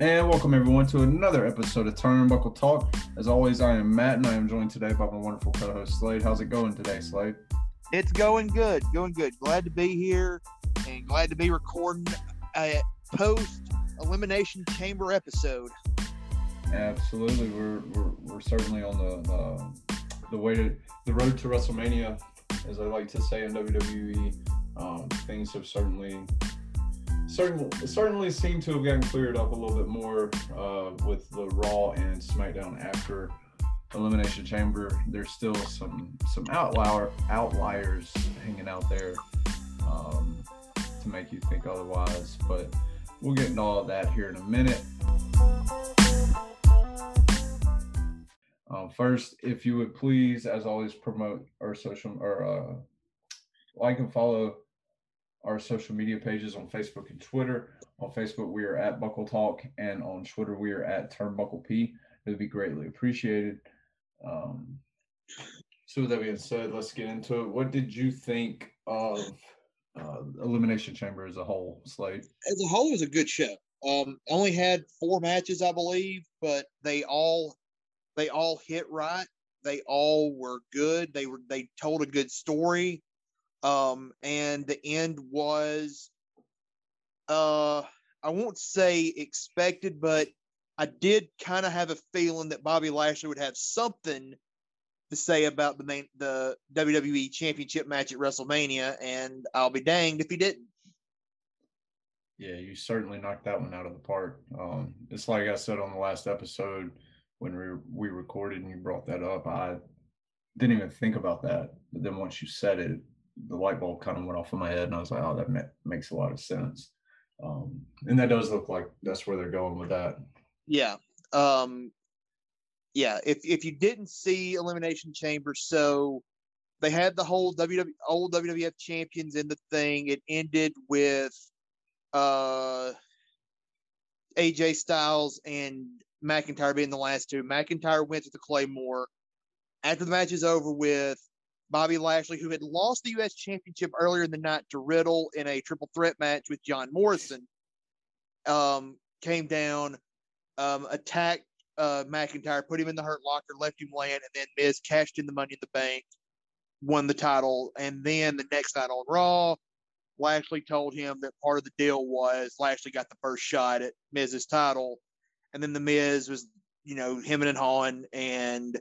And welcome everyone to another episode of Turnbuckle Talk. As always, I am Matt and I am joined today by my wonderful co-host Slade. How's it going today, Slade? It's going good, going good. Glad to be here and glad to be recording a post elimination chamber episode. Absolutely, we're we're, we're certainly on the, the the way to the road to WrestleMania, as I like to say in WWE. Um, things have certainly certainly certainly seem to have gotten cleared up a little bit more uh, with the Raw and SmackDown after Elimination Chamber. There's still some some outlier outliers hanging out there um, to make you think otherwise, but we'll get into all of that here in a minute. Um, first, if you would please, as always, promote our social or uh, like and follow our social media pages on Facebook and Twitter. On Facebook, we are at Buckle Talk, and on Twitter, we are at Turnbuckle P. It would be greatly appreciated. Um, so, with that being said, let's get into it. What did you think of uh, Elimination Chamber as a whole, Slade? As a whole, it was a good show. Um, only had four matches, I believe, but they all they all hit right. They all were good. They were they told a good story. Um, and the end was, uh, I won't say expected, but I did kind of have a feeling that Bobby Lashley would have something to say about the main the WWE Championship match at WrestleMania, and I'll be danged if he didn't. Yeah, you certainly knocked that one out of the park. Um, it's like I said on the last episode when we we recorded and you brought that up. I didn't even think about that, but then once you said it, the light bulb kind of went off in my head, and I was like, "Oh, that ma- makes a lot of sense." Um, and that does look like that's where they're going with that. Yeah. Um, yeah. If if you didn't see Elimination Chamber, so they had the whole WW old WWF champions in the thing. It ended with uh AJ Styles and McIntyre being the last two. McIntyre went to the Claymore. After the match is over with, Bobby Lashley, who had lost the U.S. Championship earlier in the night to Riddle in a triple threat match with John Morrison, um, came down, um, attacked uh, McIntyre, put him in the hurt locker, left him laying, and then Miz cashed in the Money in the Bank, won the title, and then the next night on Raw, Lashley told him that part of the deal was Lashley got the first shot at Miz's title, and then the Miz was, you know, him and Hahn, and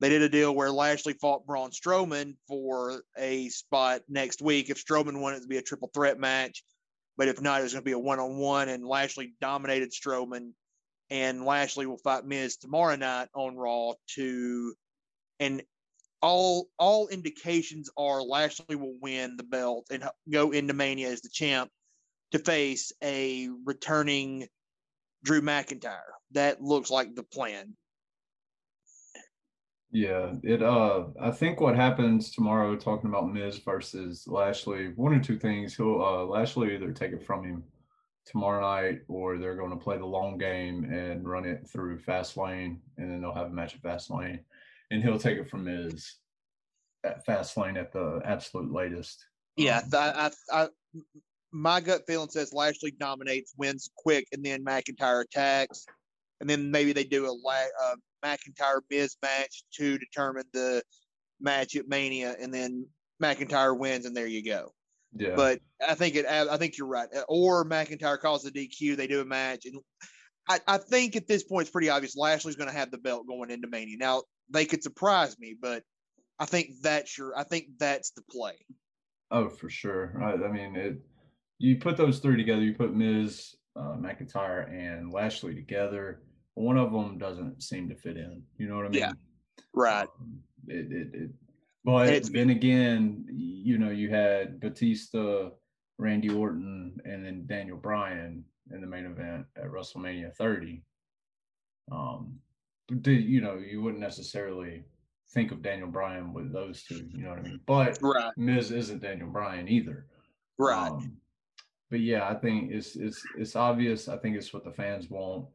they did a deal where Lashley fought Braun Strowman for a spot next week. If Strowman wanted it to be a triple threat match, but if not, it was going to be a one on one. And Lashley dominated Strowman, and Lashley will fight Miz tomorrow night on Raw to, and all all indications are Lashley will win the belt and go into Mania as the champ to face a returning Drew McIntyre. That looks like the plan. Yeah, it uh I think what happens tomorrow talking about Miz versus Lashley, one or two things. He'll uh Lashley either take it from him tomorrow night or they're going to play the long game and run it through fast lane and then they'll have a match at fast lane and he'll take it from Miz at fast lane at the absolute latest. Yeah, I, I, I my gut feeling says Lashley dominates, wins quick, and then McIntyre attacks, and then maybe they do a, a McIntyre Miz match to determine the match at Mania, and then McIntyre wins, and there you go. Yeah. But I think it. I think you're right. Or McIntyre calls the DQ. They do a match, and I, I think at this point it's pretty obvious Lashley's going to have the belt going into Mania. Now they could surprise me, but I think that's your. I think that's the play. Oh, for sure. I, I mean, it. You put those three together. You put Miz, uh, McIntyre, and Lashley together one of them doesn't seem to fit in. You know what I mean? Yeah. Right. Um, it, it, it, but then again, you know, you had Batista, Randy Orton, and then Daniel Bryan in the main event at WrestleMania 30. Um, did you know you wouldn't necessarily think of Daniel Bryan with those two, you know what I mean? But right. Miz isn't Daniel Bryan either. Right. Um, but yeah, I think it's it's it's obvious. I think it's what the fans want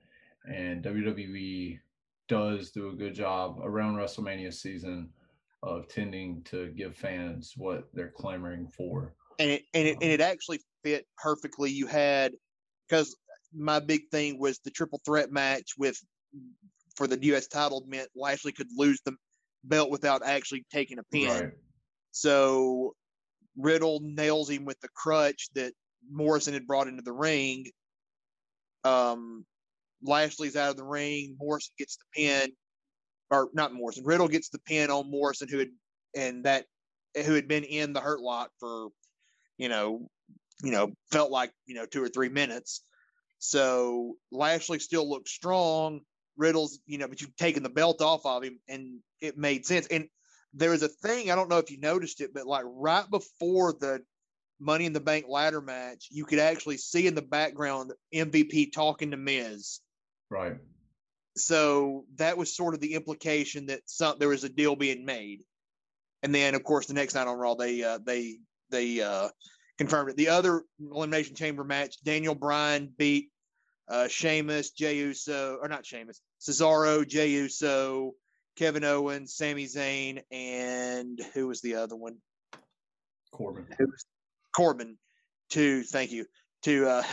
and WWE does do a good job around WrestleMania season of tending to give fans what they're clamoring for. And it and it, um, and it actually fit perfectly. You had because my big thing was the triple threat match with for the U.S. title meant Lashley could lose the belt without actually taking a pin. Right. So Riddle nails him with the crutch that Morrison had brought into the ring. Um, Lashley's out of the ring. Morrison gets the pin, or not Morrison. Riddle gets the pin on Morrison, who had and that who had been in the Hurt Lock for, you know, you know, felt like you know two or three minutes. So Lashley still looked strong. Riddle's, you know, but you've taken the belt off of him, and it made sense. And there was a thing I don't know if you noticed it, but like right before the Money in the Bank ladder match, you could actually see in the background MVP talking to Miz. Right. So that was sort of the implication that some there was a deal being made. And then, of course, the next night on Raw, they uh, they they uh, confirmed it. The other elimination chamber match, Daniel Bryan beat uh, Sheamus, Jey Uso, or not Sheamus, Cesaro, Jey Uso, Kevin Owens, Sami Zayn, and who was the other one? Corbin. Corbin to thank you to uh,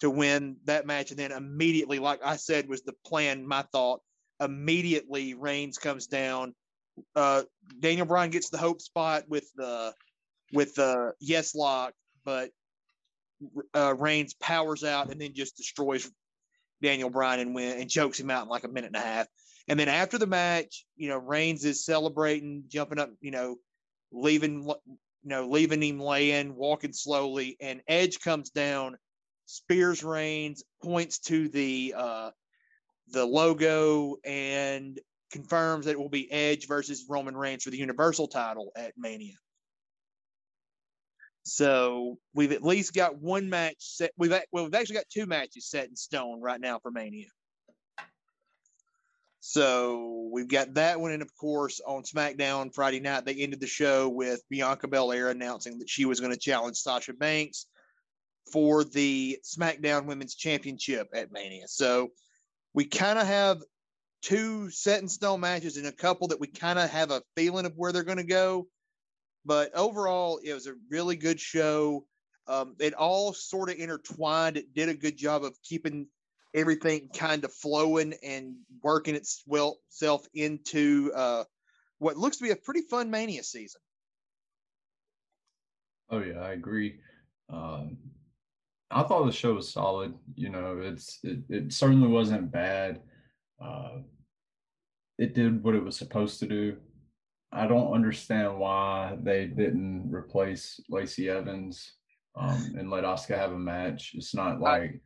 to win that match, and then immediately, like I said, was the plan. My thought immediately, Reigns comes down. Uh, Daniel Bryan gets the hope spot with the with the yes lock, but uh, Reigns powers out and then just destroys Daniel Bryan and win and chokes him out in like a minute and a half. And then after the match, you know, Reigns is celebrating, jumping up, you know, leaving, you know, leaving him laying, walking slowly, and Edge comes down, spears Reigns, points to the uh, the logo, and confirms that it will be Edge versus Roman Reigns for the Universal title at Mania. So we've at least got one match set. We've well, we've actually got two matches set in stone right now for Mania. So we've got that one, and of course on SmackDown Friday night they ended the show with Bianca Belair announcing that she was going to challenge Sasha Banks for the SmackDown Women's Championship at Mania. So we kind of have two set in stone matches and a couple that we kind of have a feeling of where they're going to go. But overall, it was a really good show. Um, it all sort of intertwined. It did a good job of keeping everything kind of flowing and working itself into uh, what looks to be a pretty fun Mania season. Oh yeah, I agree. Um, I thought the show was solid. You know, it's it, it certainly wasn't bad. Uh, it did what it was supposed to do. I don't understand why they didn't replace Lacey Evans um, and let Asuka have a match. It's not like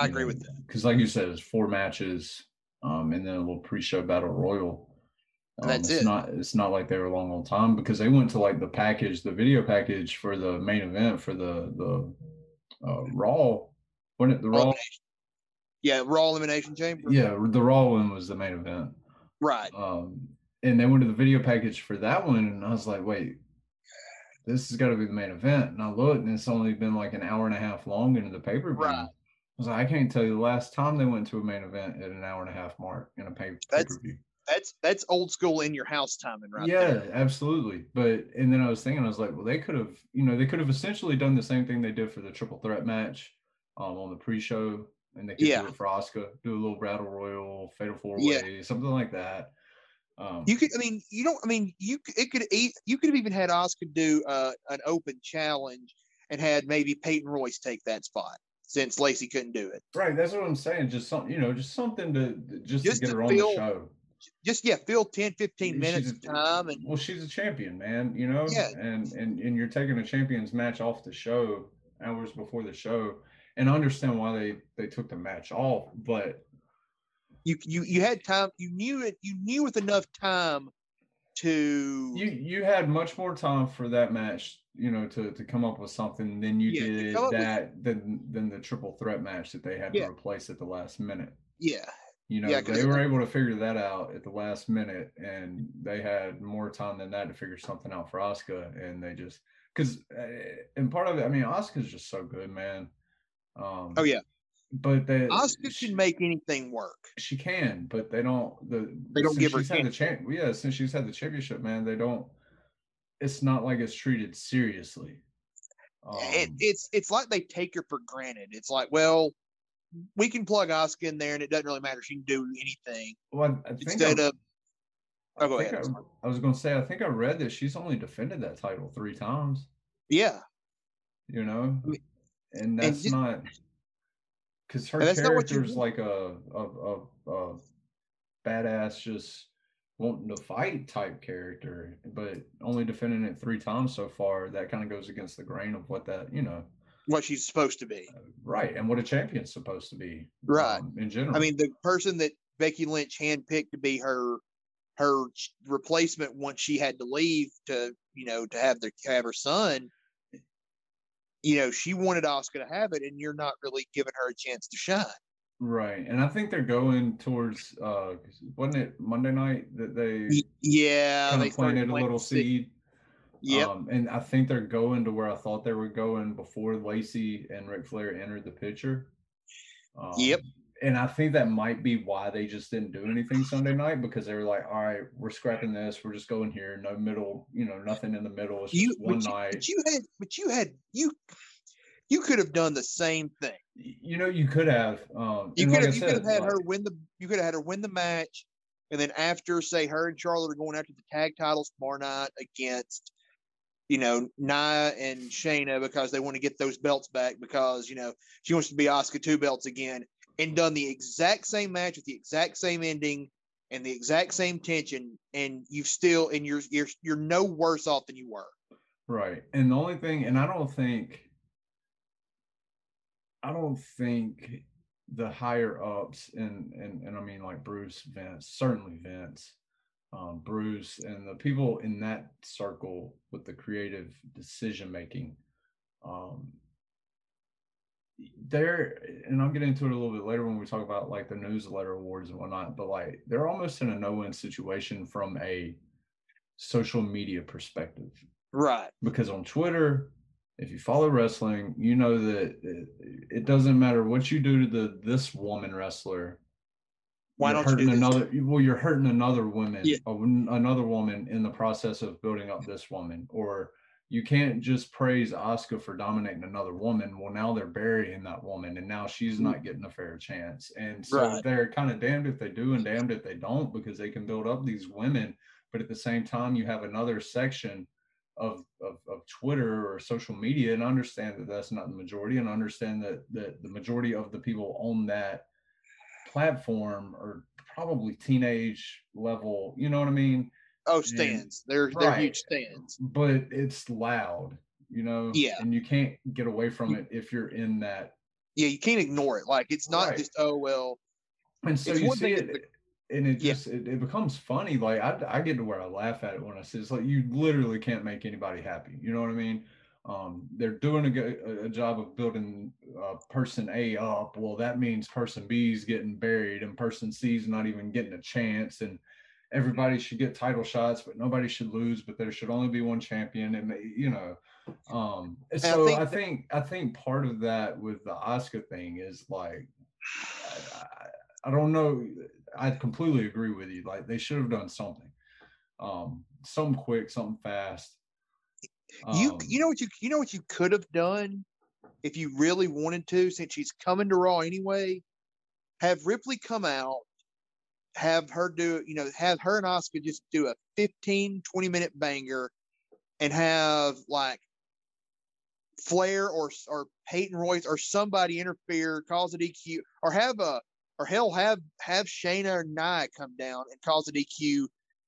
I agree know, with that because, like you said, it's four matches um, and then a little pre-show battle royal. Um, That's it's it. Not it's not like they were long on time because they went to like the package, the video package for the main event for the the uh, Raw. When it the Raw. Yeah, Raw Elimination Chamber. Yeah, the Raw one was the main event. Right. Um, and they went to the video package for that one, and I was like, wait, this has got to be the main event. And I looked, and it's only been like an hour and a half long into the pay per view. Right. I was like, I can't tell you the last time they went to a main event at an hour and a half mark in a pay per view. That's that's old school in your house timing, right? Yeah, there. absolutely. But and then I was thinking, I was like, well, they could have, you know, they could have essentially done the same thing they did for the triple threat match um, on the pre-show, and they could yeah. do it for Asuka, do a little battle royal, fatal four way, yeah. something like that. Um, you could, I mean, you don't, I mean, you it could, you could have even had Asuka do uh, an open challenge and had maybe Peyton Royce take that spot since Lacey couldn't do it. Right. That's what I'm saying. Just something, you know, just something to just, just to get to her feel, on the show. Just yeah, fill 10, 15 minutes a, of time. And well, she's a champion, man. You know, yeah. And and and you're taking a champions match off the show hours before the show, and I understand why they they took the match off, but you you you had time. You knew it. You knew with enough time to you you had much more time for that match. You know, to to come up with something than you yeah, did that with, than than the triple threat match that they had yeah. to replace at the last minute. Yeah. You know, yeah, they were able to figure that out at the last minute, and they had more time than that to figure something out for Asuka, and they just because uh, and part of it, I mean, Asuka's just so good, man. Um, oh yeah, but the Asuka she, can make anything work. She can, but they don't. The they don't give her had the champ. Yeah, since she's had the championship, man, they don't. It's not like it's treated seriously. Um, it, it's it's like they take her for granted. It's like, well, we can plug Asuka in there, and it doesn't really matter. She can do anything Well, I think instead I, of. Oh, I go ahead. I, was going to say I think I read that she's only defended that title three times. Yeah, You know, mean, and that's just- not because her And that's not what you character's like a, a a a badass, just wanting to fight type character, but only defending it three times so far. That kind of goes against the grain of what that you know, what she's supposed to be. right, and what a champion's supposed to be, Right. um, in general. I mean, the person that Becky Lynch handpicked to be her her replacement once she had to leave to you know to have the have her son. You know, she wanted Asuka to have it, and you're not really giving her a chance to shine. right, and I think they're going towards. uh Wasn't it Monday night that they Yeah, kind they planted a little seed. Yep. Um, and I think they're going to where I thought they were going before Lacey and Ric Flair entered the picture. Um, Yep. And I think that might be why they just didn't do anything Sunday night because they were like, all right, we're scrapping this. We're just going here. No middle, you know, nothing in the middle. It's just you, one but you, night. but you had, but you had, you, you could have done the same thing. You know, you could have. Um, You could like have, you could have said, had her win the, you could have had her win the match, and then after, say, her and Charlotte are going after the tag titles tomorrow night against, you know, Nia and Shayna because they want to get those belts back because you know she wants to be Asuka two belts again, and done the exact same match with the exact same ending and the exact same tension, and you've still, and you're you're you're no worse off than you were. Right. And the only thing, and I don't think, I don't think the higher ups, and and and I mean like Bruce, Vince, certainly Vince, um, Bruce, and the people in that circle with the creative decision making, um, they're, and I'll get into it a little bit later when we talk about like the newsletter awards and whatnot, but like they're almost in a no-win situation from a social media perspective Right. because on Twitter, if you follow wrestling, you know that it, it doesn't matter what you do to the this woman wrestler. Why you're don't you do another? Well, you're hurting another woman, Yeah. another woman in the process of building up this woman, or you can't just praise Asuka for dominating another woman. Well, now they're burying that woman, and now she's mm. not getting a fair chance. And so Right. they're kind of damned if they do and damned if they don't, because they can build up these women, but at the same time, you have another section of, of, of Twitter or social media and understand that that's not the majority and understand that, that the majority of the people on that platform are probably teenage level, you know what I mean? Oh, And- stands. They're they're right. huge stands. But it's loud, you know? Yeah. And you can't get away from it if you're in that. Yeah, you can't ignore it. Like it's not Right. just oh well. And so you see it and it Yeah. just it, it becomes funny. Like I, I get to where I laugh at it when I see it's like you literally can't make anybody happy. You know what I mean? Um, they're doing a, a- job of building uh, person A up. Well, that means person B is getting buried and person C is not even getting a chance. And everybody should get title shots, but nobody should lose. But there should only be one champion. And you know, um, I so think I think I think part of that with the Asuka thing is like I, I, I don't know. I completely agree with you. Like they should have done something, um, something quick, something fast. You Um, you know what you you know what you could have done if you really wanted to, since she's coming to Raw anyway. Have Ripley come out, have her do you know have her and Asuka just do a 15, 20 minute banger, and have like Flair or or Peyton Royce or somebody interfere, cause a DQ, or have a or hell have have Shayna or Nia come down and cause a DQ.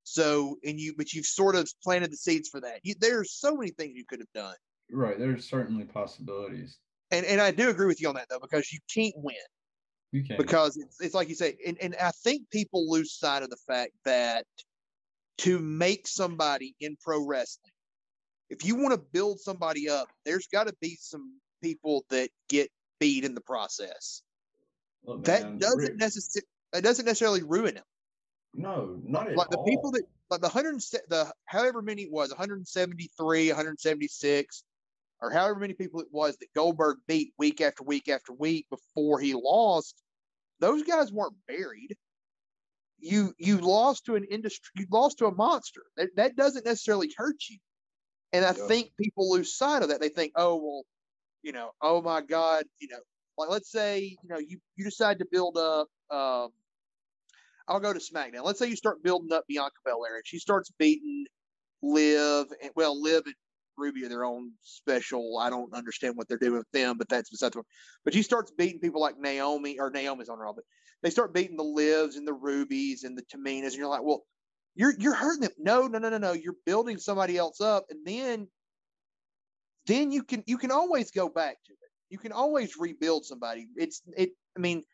So and you but you've sort of planted the seeds for that. You, there's so many things you could have done. right. There's certainly possibilities. And and I do agree with you on that though, because you can't win. You can. Because it's it's like you say, and, and I think people lose sight of the fact that to make somebody in pro wrestling, if you want to build somebody up, there's got to be some people that get beat in the process. Look, That doesn't necessarily that doesn't necessarily ruin them. No, not at like the all. people that like the hundred the however many it was 173 176 or however many people it was that goldberg beat week after week after week before he lost those guys weren't buried you you lost to an industry you lost to a monster that, that doesn't necessarily hurt you and i Yeah. think people lose sight of that they think oh well you know oh my god you know Like, let's say you know you you decide to build up. Um, I'll go to SmackDown. Let's say you start building up Bianca Belair, and she starts beating Liv, and well, Liv and Ruby are their own special. I don't understand what they're doing with them, but that's besides the point. But she starts beating people like Naomi, or Naomi's on her, but they start beating the Livs and the Rubies and the Taminas, and you're like, well, you're you're hurting them. No, no, no, no, no. You're building somebody else up, and then then you can you can always go back to it. You can always rebuild somebody. It's it. I mean,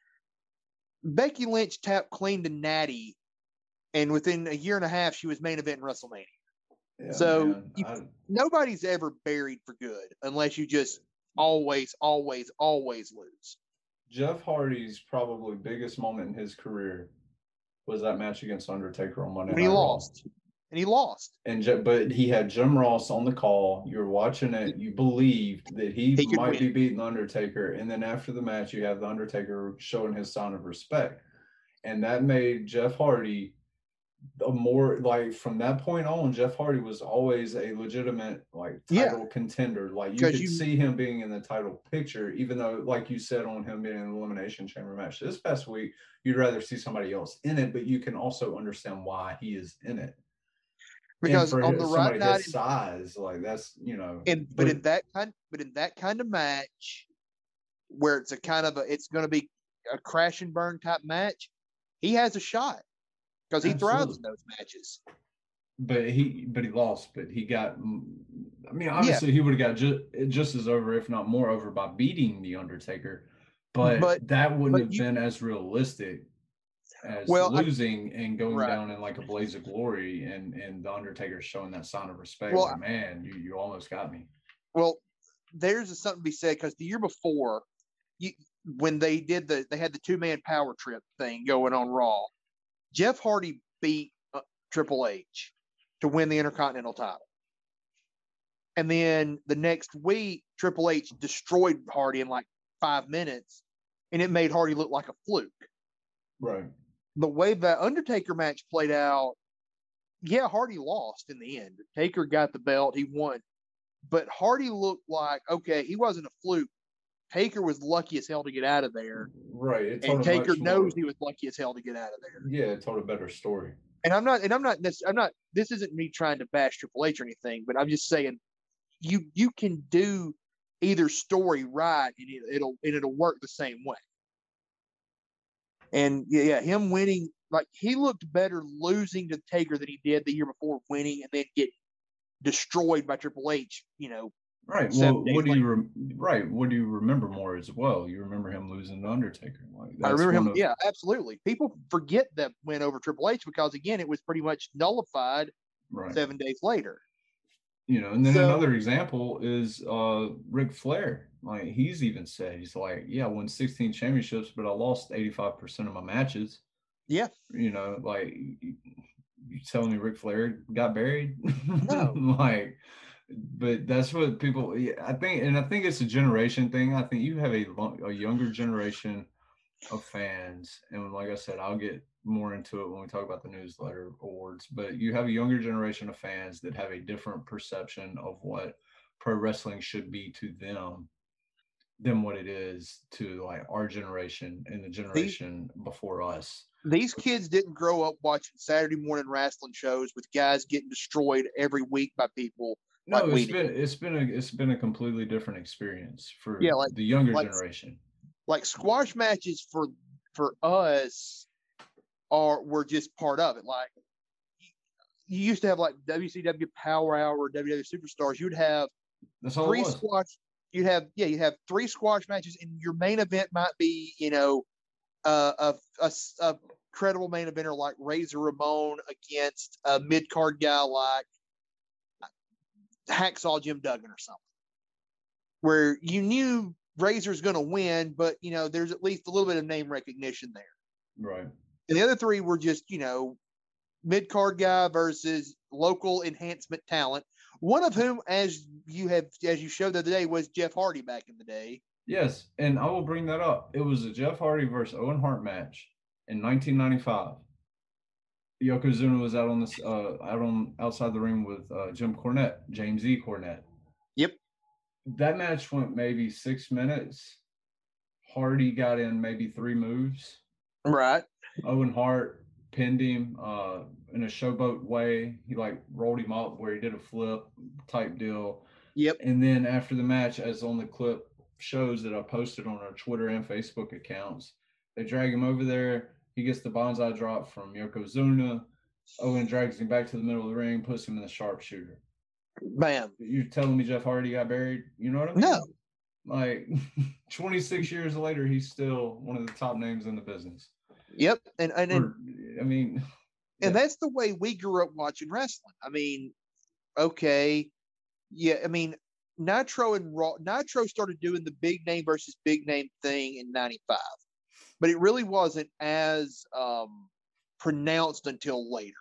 Becky Lynch tapped clean to Natty, and within a year and a half, she was main event in WrestleMania. Yeah, so you, nobody's ever buried for good unless you just always, always, always lose. Jeff Hardy's probably biggest moment in his career was that match against Undertaker on Monday When he Night Raw. Lost, and he lost. And Je- but he had Jim Ross on the call. You were watching it. You believed that he, He could might be beating the Undertaker. And then after the match, you have the Undertaker showing his sign of respect, and that made Jeff Hardy a more like from that point on. Jeff Hardy was always a legitimate like Yeah. title contender. Like you could you- see him being in the title picture, even though, like you said, on him being in an elimination chamber match this past week, you'd rather see somebody else in it. But you can also understand why he is in it Because on the right night, his size, like that's you know. and but in that kind, but in that kind of match, where it's a kind of a, it's going to be a crash and burn type match, he has a shot because he thrives in those matches. but he but he lost. But he got. I mean, obviously he would have got just just as over, if not more, over by beating the Undertaker. But, But- that wouldn't but have you- been as realistic as Well, I- losing and going Right. down in like a blaze of glory, and and the Undertaker showing that sign of respect. Well, like, man, you you almost got me. Well, there's something to be said because the year before, you when they did the they had the two man power trip thing going on Raw, Jeff Hardy beat uh, Triple H to win the Intercontinental title, and then the next week Triple H destroyed Hardy in like five minutes, and it made Hardy look like a fluke. Right. The way that Undertaker match played out, yeah, Hardy lost in the end. Taker got the belt, he won. But Hardy looked like, okay, he wasn't a fluke. Taker was lucky as hell to get out of there. Right. It And Taker much more- knows he was lucky as hell to get out of there. Yeah, it told a better story. And I'm not, and I'm not, I'm not, this isn't me trying to bash Triple H or anything, but I'm just saying you, you can do either story right and it'll, and it'll work the same way. And yeah, yeah, him winning, like he looked better losing to Taker than he did the year before winning and then getting destroyed by Triple H, you know. Right. Well, what do you rem- right? What do you remember more as well? You remember him losing to Undertaker. Like I remember him. of- yeah, absolutely. People forget that win over Triple H because again, it was pretty much nullified Right. seven days later. You know, and then So- another example is uh Ric Flair. Like he's even said he's like, yeah, I won 16 championships, but I lost 85% of my matches. Yeah. You know, like you telling me rick Flair got buried? No. like but that's what people yeah, I think and I think it's a generation thing. I think you have a a younger generation of fans and like I said, I'll get more into it when we talk about the newsletter awards, but you have a younger generation of fans that have a different perception of what pro wrestling should be to them than what it is to like our generation and the generation before us. These kids didn't grow up watching Saturday morning wrestling shows with guys getting destroyed every week by people. No, Like it's been it's been a it's been a completely different experience for Yeah, like- the younger like- generation. Like squash matches for for us are were just part of it. Like you used to have like WCW Power Hour or WW Superstars. You'd have three squash. You'd have yeah, you have three squash matches, and your main event might be you know uh, a, a a credible main eventer like Razor Ramon against a mid card guy like Hacksaw Jim Duggan or something, where you knew Razor's going to win, but you know there's at least a little bit of name recognition there. Right. And the other three were just, you know, mid card guy versus local enhancement talent. One of whom, as you have, as you showed the other day, was Jeff Hardy back in the day. Yes, and I will bring that up. It was a Jeff Hardy versus Owen Hart match in 1995. Yokozuna was out on this uh out on outside the ring with uh, Jim Cornette, James E. Cornette. That match went maybe six minutes. Hardy got in maybe three moves. Right. Owen Hart pinned him uh, in a showboat way. He like rolled him up where he did a flip type deal. Yep. And then after the match, as on the clip shows that I posted on our Twitter and Facebook accounts, they drag him over there. He gets the banzai drop from Yokozuna. Owen drags him back to the middle of the ring, puts him in the sharpshooter. Bam. You're telling me Jeff Hardy got buried? You know what I mean? No. Like 26 years later, he's still one of the top names in the business. Yep. And and, and I mean, and yeah. that's the way we grew up watching wrestling. I mean, okay, yeah. I mean, Nitro and Raw. Nitro started doing the big name versus big name thing in '95, but it really wasn't as um, pronounced until later.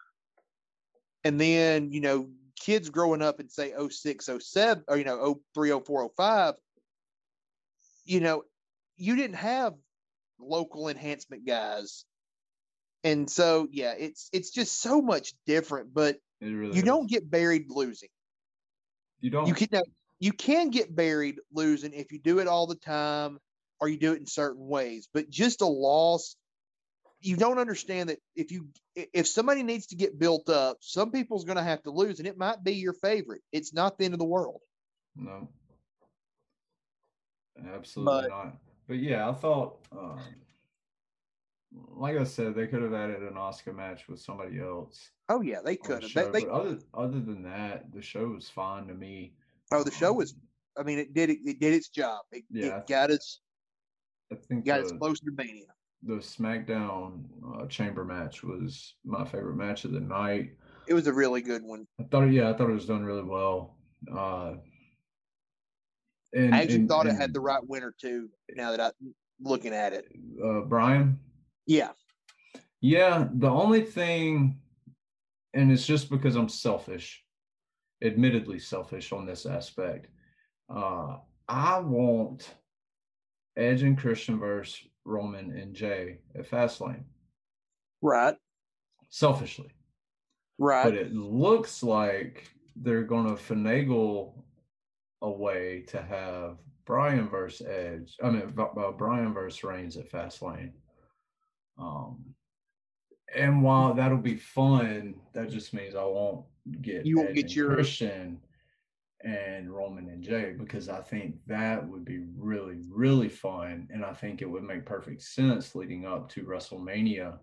And then you know, kids growing up in say 06, 07, or you know, 03, 04, 05, you know, you didn't have local enhancement guys and so yeah it's it's just so much different but really you is. don't get buried losing You don't. you can now, you can get buried losing if you do it all the time or you do it in certain ways but just a loss you don't understand that if you if somebody needs to get built up some people's going to have to lose and it might be your favorite it's not the end of the world No. Absolutely But- not. But yeah, I thought, um, like I said, they could have added an Asuka match with somebody else. oh yeah they on the could have show, they, they, other other than that, the show was fine to me. oh the show Um, was i mean it did it, it did its job it, Yeah, it got us I think got us the, closer to mania the SmackDown uh, Chamber match was my favorite match of the night. it was a really good one I thought, yeah, I thought it was done really well. Uh, and, I actually and- thought it had the right winner too. Now that I'm looking at it, uh, Brian. yeah, Yeah, the only thing, and it's just because I'm selfish, admittedly selfish on this aspect. Uh, I want Edge and Christian versus Roman and Jay at Fastlane, right, selfishly. right, But it looks like they're going to finagle a way to have Brian versus Edge. I mean, uh, Brian versus Reigns at Fastlane. Um, and while that'll be fun, that just means I won't get You won't Edge get your- Christian and Roman and Jay because I think that would be really, really fun, and I think it would make perfect sense leading up to WrestleMania,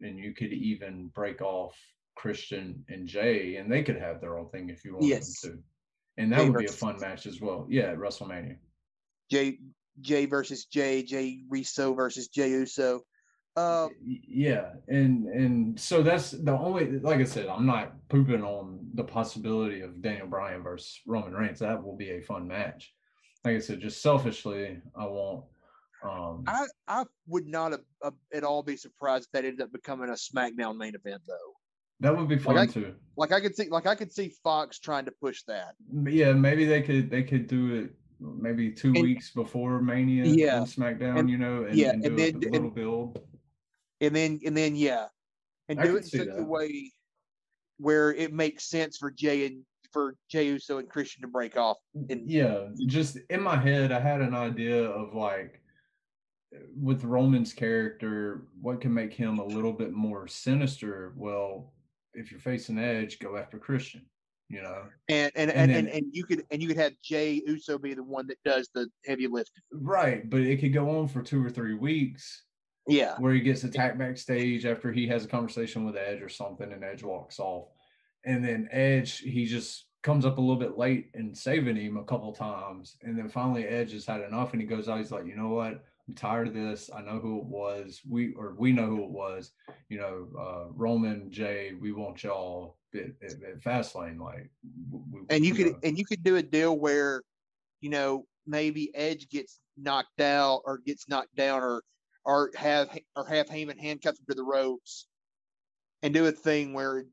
and you could even break off Christian and Jay, and they could have their own thing if you want Yes. them to, and that Jay would be a fun match as well. Yeah, at WrestleMania. Jay Jay versus Jay, Jay Reso versus Jey Uso. Uh, yeah and and so that's the only like i said i'm not pooping on the possibility of daniel bryan versus roman reigns. That will be a fun match. Like i said just selfishly i want um I I would not have, uh, at all be surprised if that ended up becoming a SmackDown main event though. that would be fun I- too. Like I could see, like I could see Fox trying to push that. Yeah maybe they could they could do it maybe two And- weeks before mania Yeah, and smackdown and- you know and, yeah, and do and a then- little build and then and then yeah, and I do it in such a way where it makes sense for Jay and for Jey Uso and Christian to break off. And yeah just in my head i had an idea of like with roman's character what can make him a little bit more sinister well if you're facing edge go after christian you know and and And and, and, and you could and you could have Jey Uso be the one that does the heavy lifting. right but it could go on for two or three weeks Yeah, where he gets attacked backstage after he has a conversation with edge or something and edge walks off. And then edge he just comes up a little bit late and saving him a couple times. And then finally edge has had enough and he goes out. He's like you know what? I'm tired of this. I know who it was. We or we know who it was. You know uh roman jay we want y'all at, at, at fastlane like we, and you we could know. and you could do a deal where, you know, maybe Edge gets knocked out or gets knocked down or or have or have Heyman handcuff him to the ropes, and do a thing where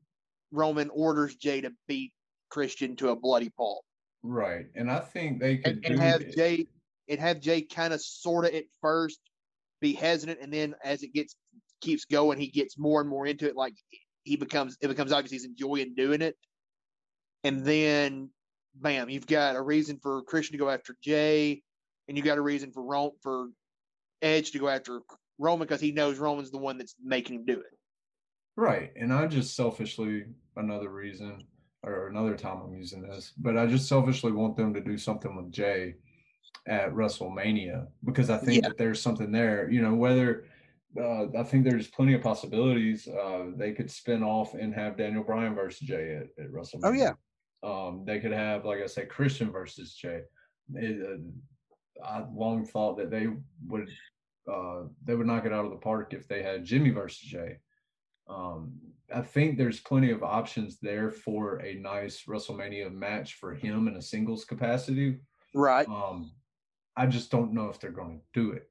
Roman orders Jay to beat Christian to a bloody pulp, right. And i think they could and, and do have it- Jay and have Jay kind of sort of at first be hesitant, and then as it gets keeps going, he gets more and more into it. Like he becomes it becomes obvious he's enjoying doing it, and then bam, you've got a reason for Christian to go after Jay, and you got a reason for Ron for Edge to go after Roman because he knows Roman's the one that's making him do it. Right. And I just selfishly, another reason or another time I'm using this, but I just selfishly want them to do something with Jay at WrestleMania because I think Yeah. that there's something there. You know, whether uh, I think there's plenty of possibilities. Uh, they could spin off and have Daniel Bryan versus Jay at, at WrestleMania. Oh, yeah. Um, they could have, like I said, Christian versus Jay. It, uh, I long thought that they would uh, they would knock it out of the park if they had Jimmy versus Jay. Um, I think there's plenty of options there for a nice WrestleMania match for him in a singles capacity. Right. Um, I just don't know if they're going to do it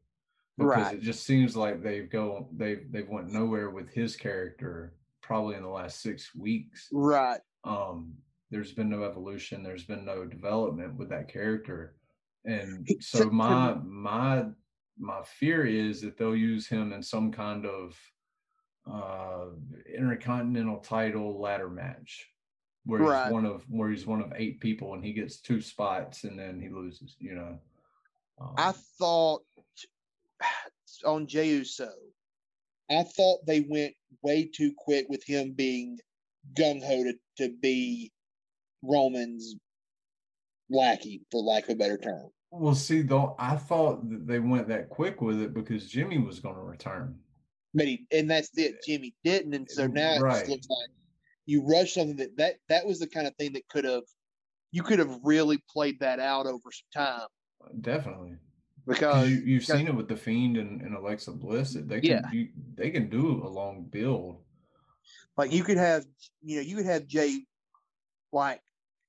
because Right. it just seems like they've go they've they've went nowhere with his character probably in the last six weeks. Right. Um, there's been no evolution. There's been no development with that character, and so my my my fear is that they'll use him in some kind of uh intercontinental title ladder match where Right. he's one of where he's one of eight people and he gets two spots and then he loses you know um, I thought on Jey Uso, I thought they went way too quick with him being gung ho to, to be Roman's lackey, for lack of a better term. Well see though i thought that they went that quick with it because jimmy was going to return But he, and that's eh, it. Jimmy didn't, and so eh, now it Right. just looks like you rush something that that that was the kind of thing that could have you could have really played that out over some time uh, Definitely. because you, you've seen it with the fiend and, and alexa bliss they can Yeah. you, they can do a long build Like you could have, you know, you could have Jay, like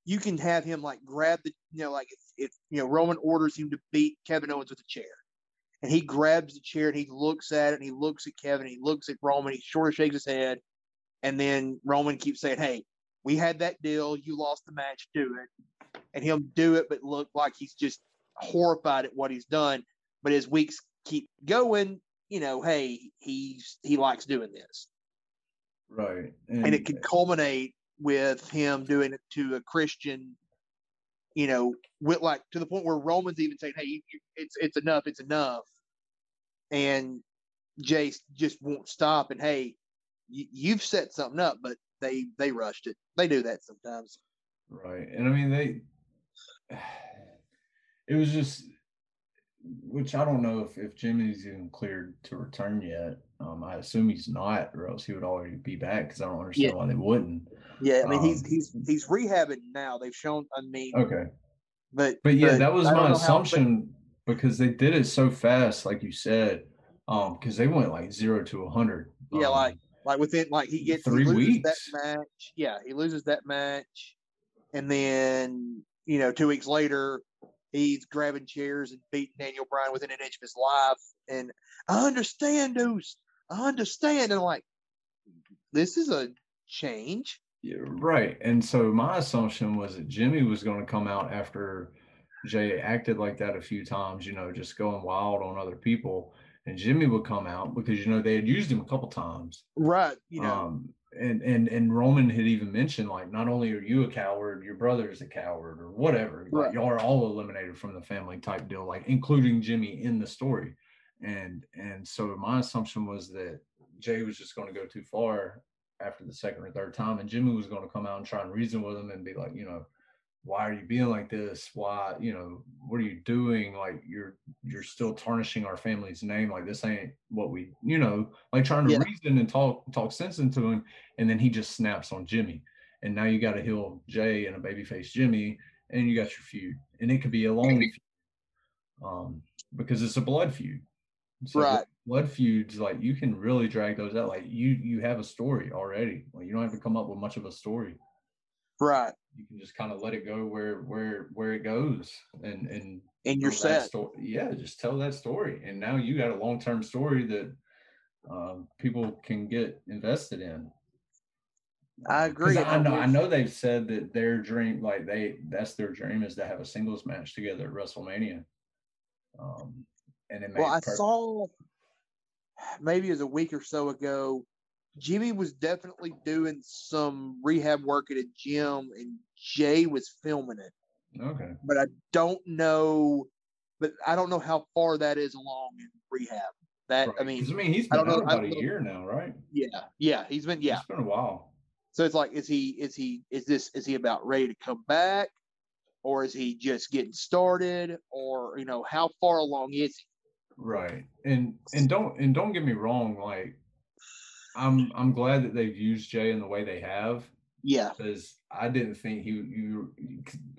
you can have him like grab the, you know, like if, if you know Roman orders him to beat Kevin Owens with a chair, and he grabs the chair and he looks at it and he looks at Kevin, and he looks at Roman, he sort of shakes his head, and then Roman keeps saying, "Hey, we had that deal, you lost the match, do it," and he'll do it, but look like he's just horrified at what he's done. But as weeks keep going, you know, hey, he's he likes doing this. Right. And it can culminate with him doing it to a Christian, you know, with like to the point where Roman's even saying, "Hey, it's it's enough, it's enough," and Jace just won't stop. And hey, you, you've set something up, but they they rushed it. They do that sometimes. Right. And I mean they it was just which I don't know if, if Jimmy's even cleared to return yet. Um, I assume he's not, or else he would already be back because I don't understand Yeah. why they wouldn't. Yeah, I mean he's Um, he's he's rehabbing now. They've shown. I mean, Okay. but But yeah, that was my know how- but- assumption because they did it so fast, like you said. Um, because they went like zero to a hundred. Yeah, um, like like within like he gets three he weeks. that match. Yeah, he loses that match, and then you know two weeks later he's grabbing chairs and beating Daniel Bryan within an inch of his life. And I understand, Deuce. I understand. And I'm like, this is a change. Yeah, right. And so my assumption was that Jimmy was going to come out after Jay acted like that a few times, you know, just going wild on other people. And Jimmy would come out because, you know, they had used him a couple times. Right. You know, Um, and, and and Roman had even mentioned like not only are you a coward, your brother is a coward or whatever. Like Right. y'all are all eliminated from the family type deal, like including Jimmy in the story. And and so my assumption was that Jay was just going to go too far after the second or third time, and Jimmy was going to come out and try and reason with him and be like, you know, why are you being like this? Why, you know, what are you doing? Like you're you're still tarnishing our family's name. Like this ain't what we, you know, like trying to Yeah. reason and talk talk sense into him, and then he just snaps on Jimmy. And now you got a heal Jay and a babyface Jimmy, and you got your feud, and it could be a long feud, um, because it's a blood feud. So Right. Blood feuds, like you can really drag those out. Like you you have a story already. Like you don't have to come up with much of a story right. you can just kind of let it go where where where it goes and and And you're set. sto- yeah just tell that story and now you got a long-term story that um, people can get invested in I agree. I know I know they've said that their dream like they that's their dream is to have a singles match together at WrestleMania um and it Well, I made per- saw maybe it was a week or so ago. Jimmy was definitely doing some rehab work at a gym, and Jay was filming it. okay But I don't know, but I don't know how far that is along. And rehab. That Right. I mean, I mean, he's been don't out know- I about don't a year now, right? yeah, yeah, he's been yeah. It's been a while. So it's like, is he is he is this is he about ready to come back, or is he just getting started, or you know how far along is he? Right. And and don't and don't get me wrong, like I'm I'm glad that they've used Jay in the way they have Yeah, because I didn't think he you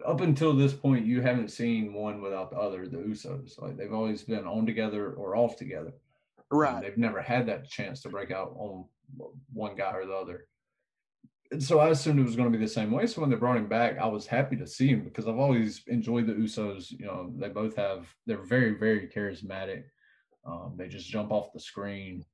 up until this point you haven't seen one without the other, the Usos. Like they've always been on together or off together. And right. They've never had that chance to break out on one guy or the other. And so I assumed it was going to be the same way. So when they brought him back, I was happy to see him because I've always enjoyed the Usos. You know, they both have they're very very charismatic. Um, they just jump off the screen,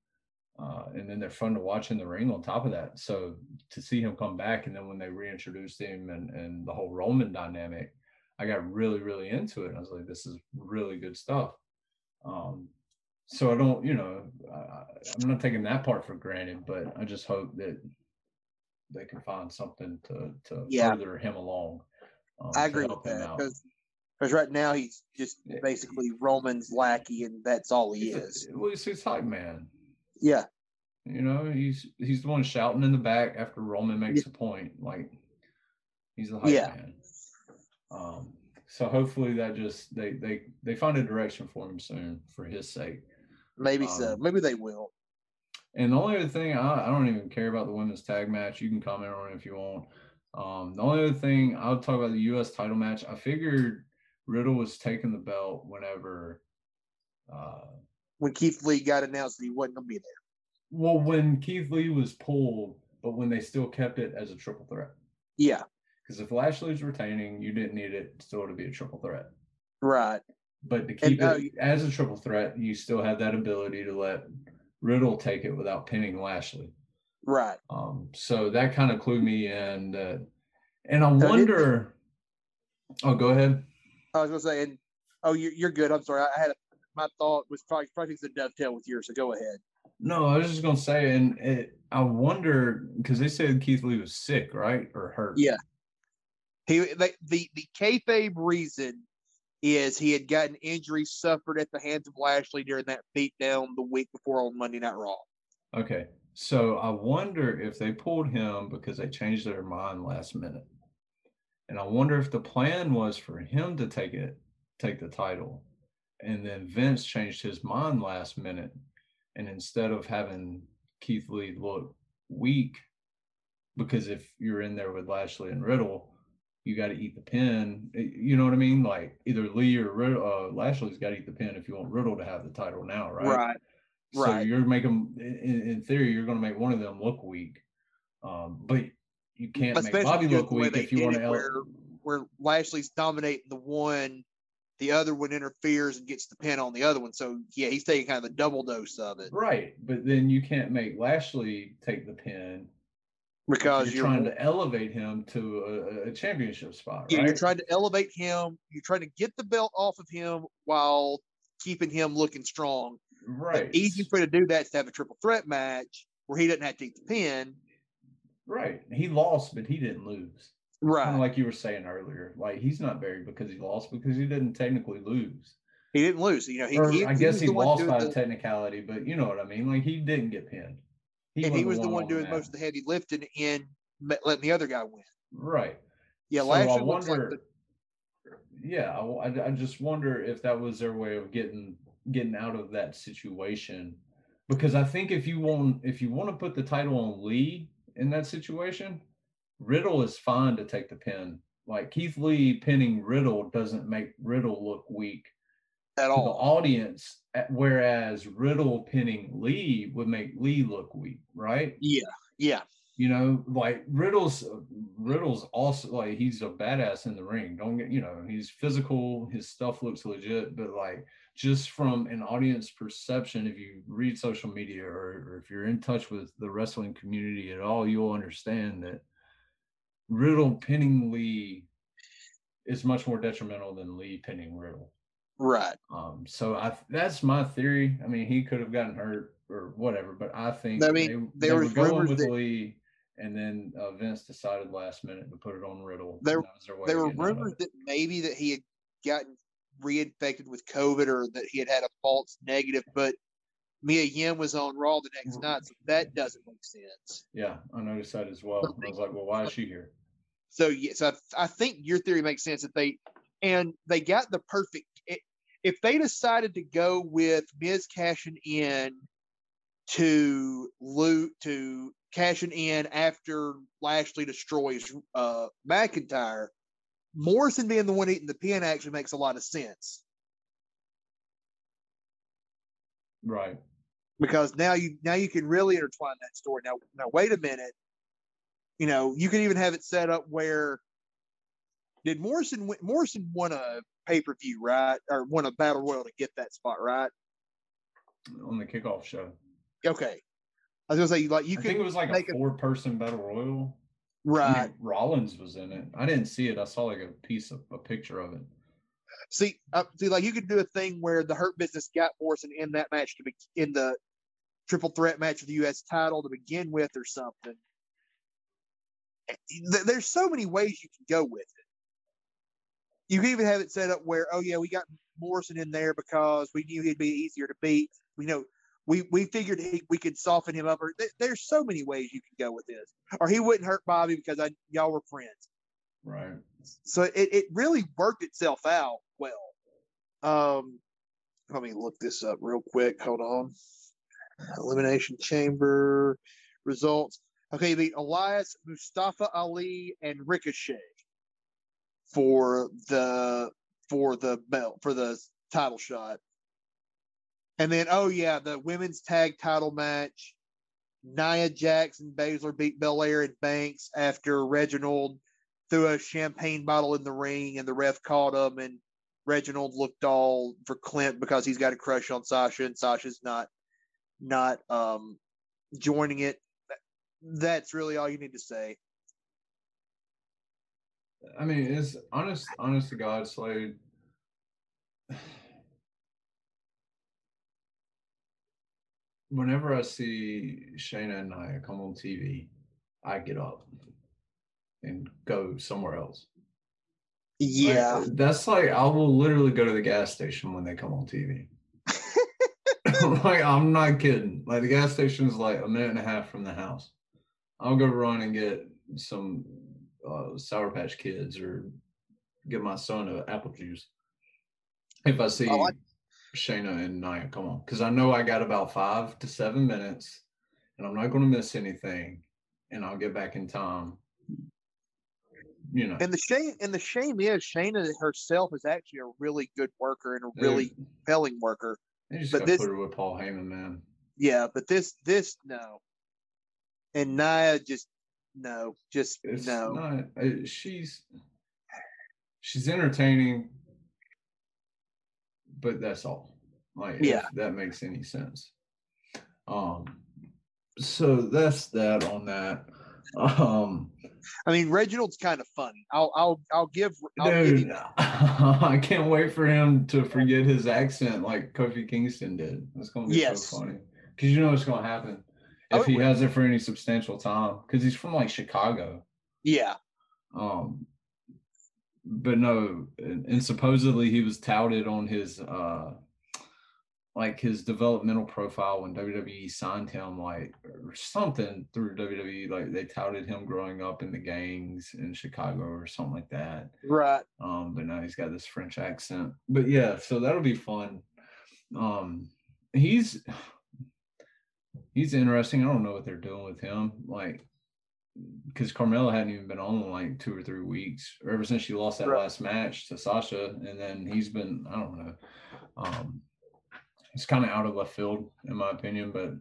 uh, and then they're fun to watch in the ring. On top of that, so to see him come back, and then when they reintroduced him and and the whole Roman dynamic, I got really really into it. I was like, this is really good stuff. Um, so I don't, you know, I, I'm not taking that part for granted, but I just hope that they can find something to to Yeah. further him along. um, I agree with that out. because right now he's just Yeah. basically Roman's lackey, and that's all he He's a- is. well, he's his hype man. Yeah, You know, he's he's the one shouting in the back after Roman makes a point. Like he's the hype Yeah. man. Um, so hopefully that just they they they find a direction for him soon for his sake. maybe so. Um, Maybe they will. And the only other thing I, I don't even care about the women's tag match. You can comment on it if you want. Um, the only other thing I'll talk about the U.S. title match. I figured Riddle was taking the belt whenever. Uh, When Keith Lee got announced that he wasn't going to be there. well, when Keith Lee was pulled, but when they still kept it as a triple threat. Yeah, Because if Lashley's retaining, you didn't need it still to be a triple threat. right. But to keep now it you- as a triple threat, you still have that ability to let Riddle take it without pinning Lashley. Right. Um, so that kind of clued me in that. And I did- wonder. Oh, go ahead. I was going to say, and oh, you're, you're good. I'm sorry. I had a, my thought was probably probably to dovetail with yours. So go ahead. No, I was just gonna say, and it, I wonder because they said Keith Lee was sick, right, or hurt. Yeah. He they, the the kayfabe reason is he had gotten injuries suffered at the hands of Lashley during that beatdown the week before on Monday Night Raw. Okay. So I wonder if they pulled him because they changed their mind last minute. And I wonder if the plan was for him to take it, take the title. And then Vince changed his mind last minute. And instead of having Keith Lee look weak, because if you're in there with Lashley and Riddle, you got to eat the pin. You know what I mean? Like either Lee or Riddle, uh, Lashley's got to eat the pin if you want Riddle to have the title now, right? Right. So Right. you're making, in, in theory, you're going to make one of them look weak, um, but you can't make Bobby look weak if you want to. where where Lashley's dominating the one, the other one interferes and gets the pin on the other one. So yeah, he's taking kind of a double dose of it Right, but then you can't make Lashley take the pin because you're, you're, trying to elevate him to a, a championship spot, yeah, right? you're trying to elevate him. You're trying to get the belt off of him while keeping him looking strong. right, The easiest way to do that is to have a triple threat match where he doesn't have to take the pin. right. He lost, but he didn't lose. Right. Kind of like you were saying earlier. Like he's not buried because he lost because he didn't technically lose. he didn't lose. You know, he, or he, I guess he, lost by the- technicality, but you know what I mean. Like he didn't get pinned. And he wasn't the one doing mat. most of the heavy lifting and ma- letting the other guy win. Right. Yeah, So I looks like wonder- the, yeah I, I- I just wonder if that was their way of getting getting out of that situation because i think if you want if you want to put the title on lee in that situation riddle is fine to take the pin like keith lee pinning riddle doesn't make riddle look weak at to the all. audience whereas riddle pinning lee would make lee look weak right Yeah, yeah, you know, like Riddle's Riddle's also like he's a badass in the ring. Don't get you know, he's physical, his stuff looks legit, but like just from an audience perception, if you read social media or, or if you're in touch with the wrestling community at all, you'll understand that Riddle pinning Lee is much more detrimental than Lee pinning Riddle. Right. Um, so I that's my theory. I mean, he could have gotten hurt or whatever, but I think I mean, they, there they were going with that- Lee, and then uh, Vince decided last minute to put it on Riddle. There- and that was their way There were getting out of rumors that maybe that he had gotten reinfected with COVID or that he had had a false negative, but Mia Yim was on Raw the next night, so that doesn't make sense. Yeah, I noticed that as well. I was like, well, why is she here? So yes, I, I think your theory makes sense that they and they got the perfect. If they decided to go with Miz cashing in to loot to cashing in after Lashley destroys uh, McIntyre, Morrison being the one eating the pin actually makes a lot of sense. Right. Because now you now you can really intertwine that story. Now now wait a minute. You know, you can even have it set up where did Morrison Morrison won a pay per view, right? Or won a battle royal to get that spot, right? On the kickoff show. Okay. I was gonna say like you I could think it was like a four person battle royal. Right. I mean, Rollins was in it. I didn't see it. I saw like a piece of a picture of it. See, uh, see, like you could do a thing where the Hurt Business got Morrison in that match to be in the triple threat match for the U.S. title to begin with, or something. There's so many ways you can go with it. You can even have it set up where, oh yeah, we got Morrison in there because we knew he'd be easier to beat. You know we we figured he, we could soften him up. Or th- there's so many ways you can go with this. Or he wouldn't hurt Bobby because I, y'all were friends. Right. So it, it really worked itself out well. Um, let me look this up real quick. Hold on. Elimination Chamber results. Okay, the Elias, Mustafa Ali, and Ricochet for the for the belt for the title shot. And then, oh yeah, the women's tag title match. Nia Jax and Baszler beat Belair and Banks after Reginald threw a champagne bottle in the ring and the ref caught him and Reginald looked all for Clint because he's got a crush on Sasha and Sasha's not not um joining it. That's really all you need to say. I mean, it's honest honest to God, Slade. whenever I see Shayna and I come on TV, I get up and go somewhere else. Yeah. Like, that's like I will literally go to the gas station when they come on TV. like I'm not kidding. Like the gas station is like a minute and a half from the house. I'll go run and get some uh, Sour Patch Kids or give my son an apple juice. If I see I like- Shayna and Nia come on, because I know I got about five to seven minutes, and I'm not going to miss anything, and I'll get back in time. You know. And the shame and the shame is Shayna herself is actually a really good worker and a really Dude, compelling worker. Just but this, put her with Paul Heyman, man. Yeah, but this this no, and Nia just no, just it's no. Not, uh, she's she's entertaining but that's all. Like, yeah, that makes any sense. Um, so that's that on that. Um, I mean, Reginald's kind of funny. I'll, I'll, I'll give. I'll dude, give I can't wait for him to forget his accent like Kofi Kingston did. That's gonna be yes. so funny because you know what's gonna happen if he has it for any substantial time because he's from like Chicago. Yeah. Um, but no, and, and, supposedly he was touted on his uh like his developmental profile when WWE signed him, like or something through WWE, like they touted him growing up in the gangs in Chicago or something like that. Right. Um, but now he's got this French accent. But yeah, so that'll be fun. Um, he's he's interesting. I don't know what they're doing with him. Like because Carmella hadn't even been on in like two or three weeks, or ever since she lost that right. last match to Sasha, and then he's been I don't know. Um, it's kind of out of left field in my opinion, but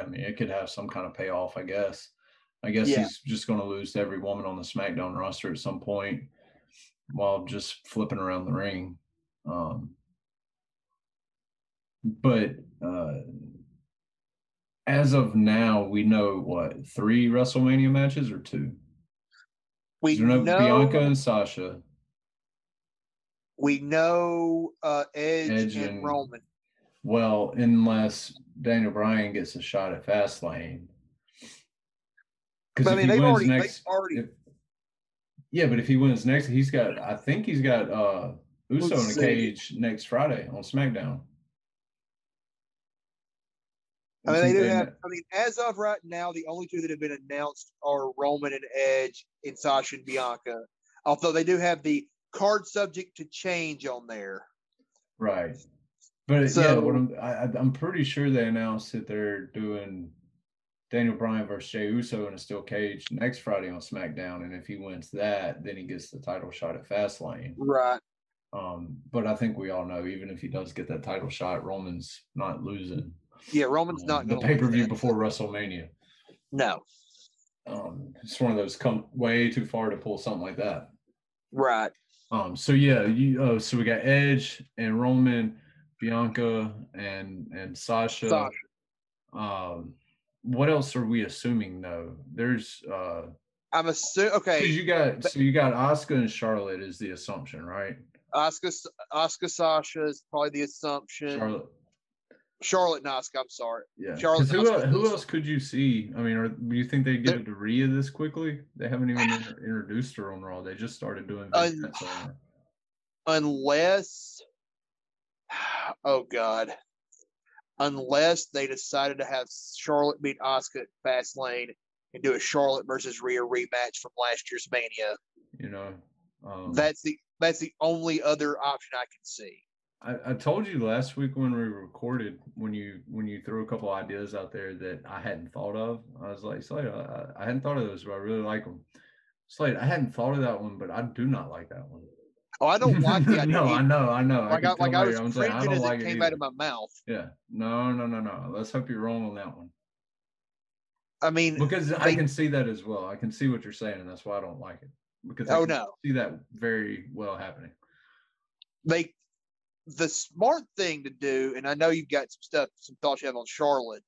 I mean it could have some kind of payoff, I guess. I guess yeah. he's just going to lose to every woman on the SmackDown roster at some point while just flipping around the ring. Um, but uh, as of now, we know what three WrestleMania matches or two. We know, know Bianca and Sasha. We know uh, Edge, Edge and, and, Roman. Well, unless Daniel Bryan gets a shot at Fastlane. Because I mean, they've already, next, already. If, yeah, but if he wins next, he's got. I think he's got uh Uso in a cage next Friday on SmackDown. I mean, they do have. I mean, as of right now, the only two that have been announced are Roman and Edge and Sasha and Bianca. Although they do have the card subject to change on there. Right. But yeah, what I'm I, I- I'm pretty sure they announced that they're doing Daniel Bryan versus Jey Uso in a steel cage next Friday on SmackDown, and if he wins that, then he gets the title shot at Fastlane. Right. Um, but I think we all know, even if he does get that title shot, Roman's not losing Yeah, Roman's um, not the going to pay per view before WrestleMania. No. Um, it's one of those come way too far to pull something like that. Right. Um, so yeah, you uh, so we got Edge and Roman, Bianca and and Sasha. Sasha. Um, what else are we assuming though? There's uh, I'm assuming. Okay. you got so you got Asuka and Charlotte is the assumption, right? Asuka, Asuka, Sasha is probably the assumption. Charlotte, Charlotte, and Asuka. I'm sorry. yeah. Charlotte who, el- who else could you see? I mean, are, do you think they give There- it to Rhea this quickly? They haven't even introduced her on Raw. They just started doing her. Unless, oh God, unless they decided to have Charlotte beat Asuka at Fastlane and do a Charlotte versus Rhea rematch from last year's Mania. You know, um, That's the that's the only other option I can see. I, I told you last week when we recorded when you when you threw a couple ideas out there that I hadn't thought of. I was like, Slade, I, I hadn't thought of those, but I really like them. Slade, I hadn't thought of that one, but I do not like that one. Oh, I don't like the idea. no, I know, I know. like I, like I was saying, I don't as like it it came out of my mouth. Yeah, no, no, no, no. Let's hope you're wrong on that one I mean, because I can see that as well. I can see what you're saying, and that's why I don't like it because I oh can no, see that very well happening. they the smart thing to do, and I know you've got some stuff, some thoughts you have on Charlotte.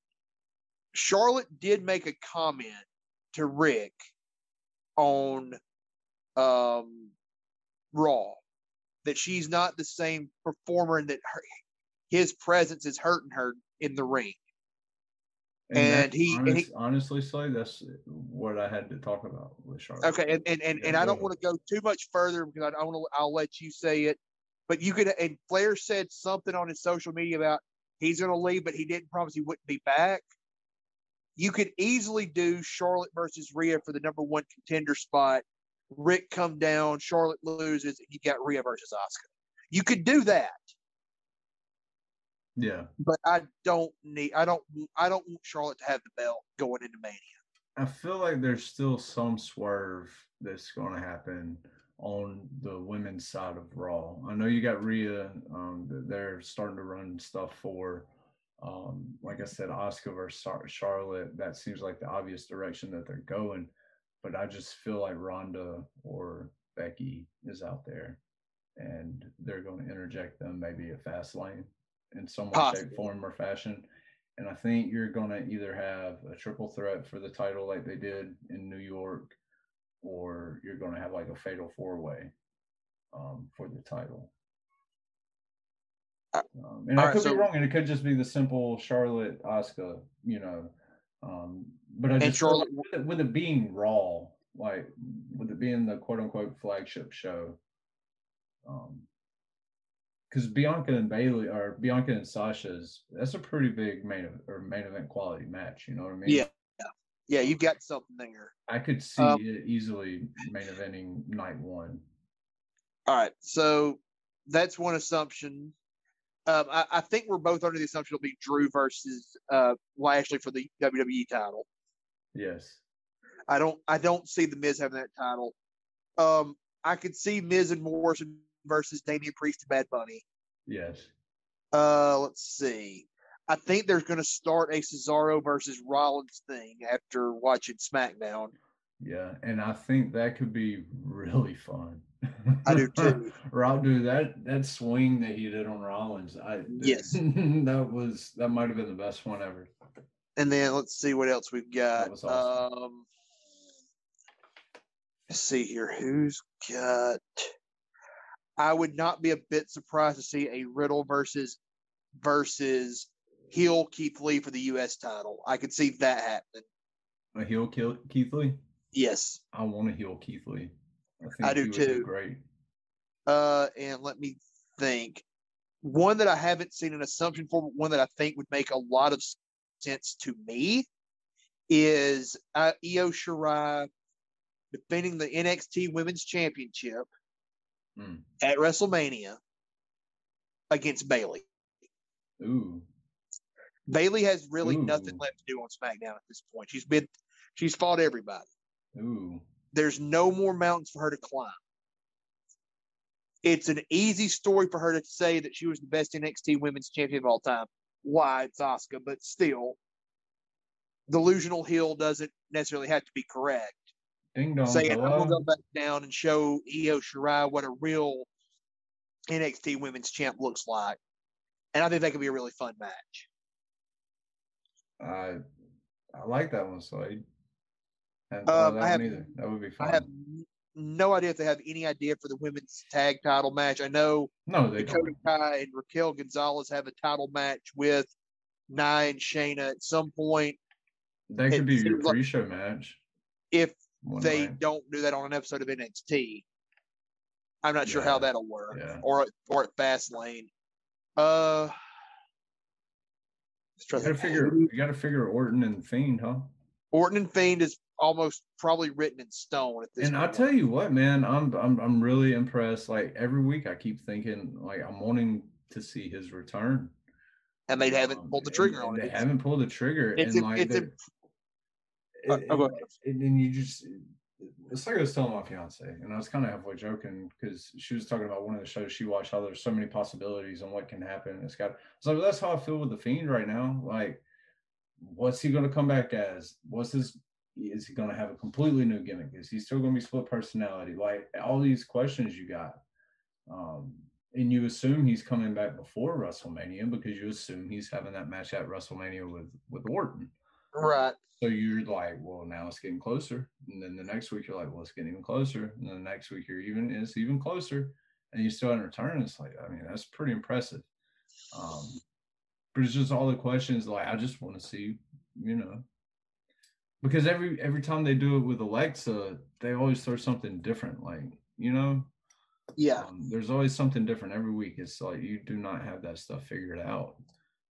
Charlotte did make a comment to Ric on um, Raw that she's not the same performer and that her, his presence is hurting her in the ring. And that's he- and he- honestly, Slade, that's what I had to talk about with Charlotte. Okay, and and and, Yeah, and I don't want to go too much further because I, I want to. I'll let you say it. But you could. And Flair said something on his social media about he's going to leave, but he didn't promise he wouldn't be back. You could easily do Charlotte versus Rhea for the number one contender spot. Ric come down, Charlotte loses, and you got Rhea versus Asuka. You could do that, Yeah. but I don't need. I don't. I don't want Charlotte to have the belt going into Mania. I feel like there's still some swerve that's going to happen on the women's side of Raw. I know you got Rhea, um, they're starting to run stuff for. Um, like I said, Asuka versus Charlotte. That seems like the obvious direction that they're going. But I just feel like Ronda or Becky is out there, and they're going to interject them maybe a fast lane in some way, shape, form, or fashion. And I think you're going to either have a triple threat for the title like they did in New York, or you're going to have like a fatal four way um, for the title. Uh, Um, and I alright, could so- be wrong, and it could just be the simple Charlotte Asuka, you know. Um, but I just Charlotte- with, it, with it being Raw, like with it being the quote unquote flagship show, um, because Bianca and Bayley or Bianca and Sasha's that's a pretty big main or main event quality match. You know what I mean? Yeah. Yeah, you've got something there. I could see Um, it easily main eventing night one. All right, so that's one assumption. Um, I, I think we're both under the assumption it'll be Drew versus uh, Lashley for the WWE title. Yes. I don't, I don't see the Miz having that title. Um, I could see Miz and Morrison versus Damian Priest and Bad Bunny. Yes. Uh, let's see. I think there's going to start a Cesaro versus Rollins thing after watching SmackDown. Yeah, and I think that could be really fun. I do too. Rob, dude, that that swing that he did on Rollins, I Yes. that was that might have been the best one ever. And then let's see what else we've got. was awesome. Um, let's see here. Who's got? I would not be a bit surprised to see a Riddle versus versus heel Keith Lee for the U.S. title. I could see that happening. A heel kill Keith Lee. Yes, I want to heel Keith Lee. I think I do too. Great. Uh, and let me think. One that I haven't seen an assumption for, but one that I think would make a lot of sense to me is uh, Io Shirai defending the NXT Women's Championship Mm. at WrestleMania against Bayley. Ooh. Bayley has really nothing left to do on SmackDown at this point. She's been, she's fought everybody. Ooh. There's no more mountains for her to climb. It's an easy story for her to say that she was the best NXT Women's Champion of all time. Why it's Asuka, but still, delusional heel doesn't necessarily have to be correct. Ding dong. saying I'm gonna go back down and show Io Shirai what a real NXT Women's Champ looks like, and I think that could be a really fun match. I I like that one, Slade. Hadn't Um, that I have- one either. That would be fun. I have no idea if they have any idea for the women's tag title match. I know no, they Dakota don't. Kai and Raquel Gonzalez have a title match with Nia and Shayna at some point. That could it be your pre-show match. If one they night. don't do that on an episode of NXT, I'm not sure how that'll work. Yeah. Or or at Fastlane. Uh, let's try You gotta to figure. You gotta figure Orton and Fiend, huh? Orton and Fiend is almost probably written in stone at this And I point. tell you what, man, I'm I'm I'm really impressed. Like every week, I keep thinking, like I'm wanting to see his return. and they haven't Um, pulled the trigger and on They haven't pulled the trigger, It's and a- like it's a- they're- Uh, and, oh, and, and you just it's like I was telling my fiance, and I was kind of halfway joking because she was talking about one of the shows she watched, how there's so many possibilities on what can happen. It's got so that's how I feel with the fiend right now. Like, what's he gonna come back as? What's his is he gonna have a completely new gimmick? Is he still gonna be split personality? Like all these questions you got. Um, and you assume he's coming back before WrestleMania because you assume he's having that match at WrestleMania with with Orton. Right. So you're like, well, now it's getting closer. And then the next week you're like, well, it's getting even closer. And then the next week you're even it's even closer. And you still haven't returned. It's like, I mean, that's pretty impressive. Um, but it's just all the questions like I just want to see, you know. Because every every time they do it with Alexa, they always throw something different. Like, you know, Yeah. um, there's always something different every week. It's like you do not have that stuff figured out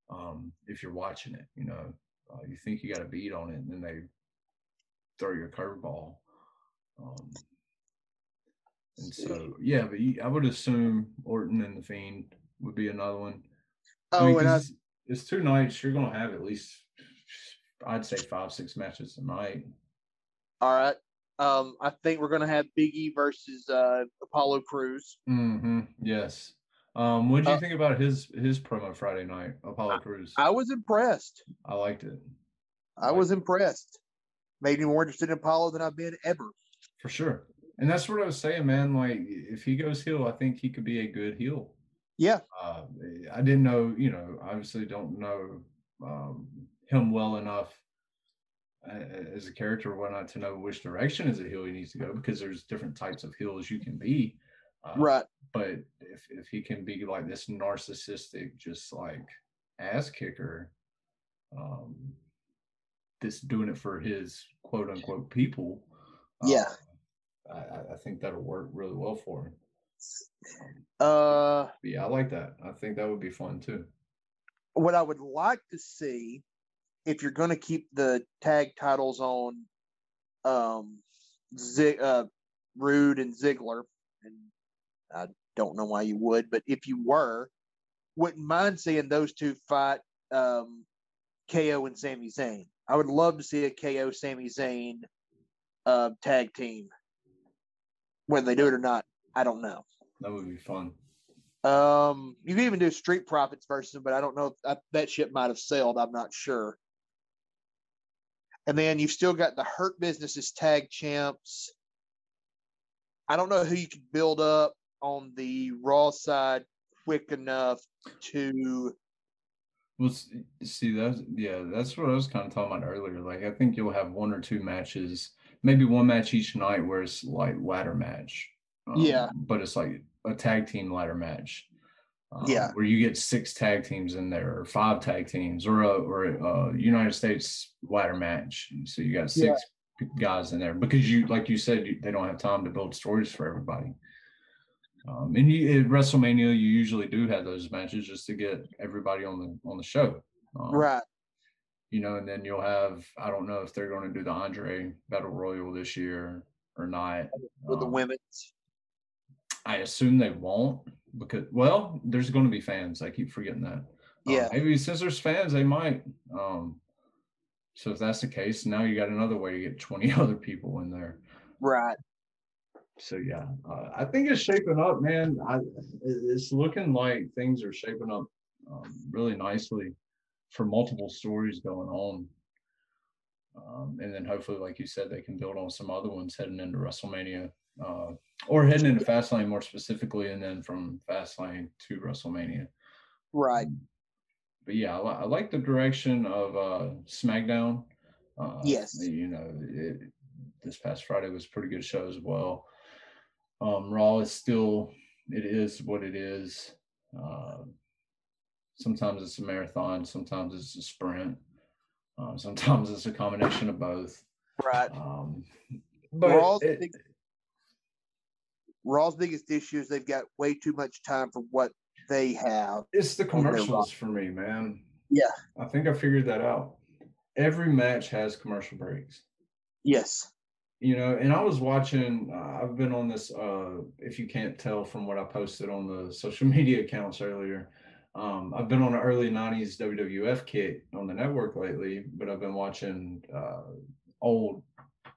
um, if you're watching it. You know, uh, you think you got a beat on it, and then they throw your curveball. Um, and so, yeah, but you, I would assume Orton and the Fiend would be another one. I Oh, mean, and I, it's, two nights. You're gonna have at least, I'd say five, six matches a night. all right. Um, I think we're gonna have Biggie versus uh Apollo Crews. hmm Yes. Um, what did you Uh, think about his his promo Friday night, Apollo Crews? I was impressed. I liked it I was impressed. Made me more interested in Apollo than I've been ever. for sure. And that's what I was saying, man. Like, if he goes heel, I think he could be a good heel. Yeah. Uh, I didn't know, you know, obviously don't know um, him well enough as a character or whatnot to know which direction as a heel he needs to go because there's different types of heels you can be. Uh, Right. But if, if he can be like this narcissistic, just like ass kicker, um, that's doing it for his quote unquote people. Yeah. uh, I, I- think that'll work really well for him. Um, Uh, yeah, I like that. I think that would be fun too. what I would like to see, if you're going to keep the tag titles on, um, Zig, uh, Roode and Ziggler, and I don't know why you would, but if you were, wouldn't mind seeing those two fight, um, KO and Sami Zayn. I would love to see a KO Sami Zayn, uh, tag team. Whether they do it or not, I don't know. That would be fun. Um, you can even do Street Profits versus them, but I don't know if I, that ship might have sailed. I'm not sure. And then you've still got the Hurt Businesses tag champs. I don't know who you could build up on the Raw side quick enough to. Well, see, that's yeah, that's what I was kind of talking about earlier. Like, I think you'll have one or two matches, maybe one match each night where it's like ladder match. Yeah. Um, but it's like a tag team ladder match. Um, Yeah. Where you get six tag teams in there, or five tag teams, or a or a, uh United States ladder match. So you got six p- guys in there because you, like you said, you, they don't have time to build stories for everybody. Um, and you, at WrestleMania, you usually do have those matches just to get everybody on the on the show. Um, right. You know, and then you'll have I don't know if they're going to do the Andre Battle Royal this year or not. With the Um, women's. I assume they won't because well, there's going to be fans. I keep forgetting that. Um, Yeah. maybe since there's fans, they might. Um, so if that's the case, now you got another way to get 20 other people in there. Right. So yeah, uh, I think it's shaping up, man. I, it's looking like things are shaping up um, really nicely for multiple stories going on. Um, and then hopefully, like you said, they can build on some other ones heading into WrestleMania, uh, or heading into Fastlane more specifically, and then from Fastlane to WrestleMania. Right. But yeah, I, I like the direction of uh, SmackDown. Uh, Yes. You know, it, this past Friday was a pretty good show as well. Um, Raw is still, it is what it is. Uh, sometimes it's a marathon, sometimes it's a sprint, uh, sometimes it's a combination of both. Right. Um, but Raw's, it- big, Raw's biggest issue is they've got way too much time for what they have. It's the commercials for me, man. Yeah. I think I figured that out. Every match has commercial breaks. Yes. You know, and I was watching, uh, I've been on this, uh, if you can't tell from what I posted on the social media accounts earlier, um, I've been on an early 90s WWF kick on the network lately, but I've been watching uh, old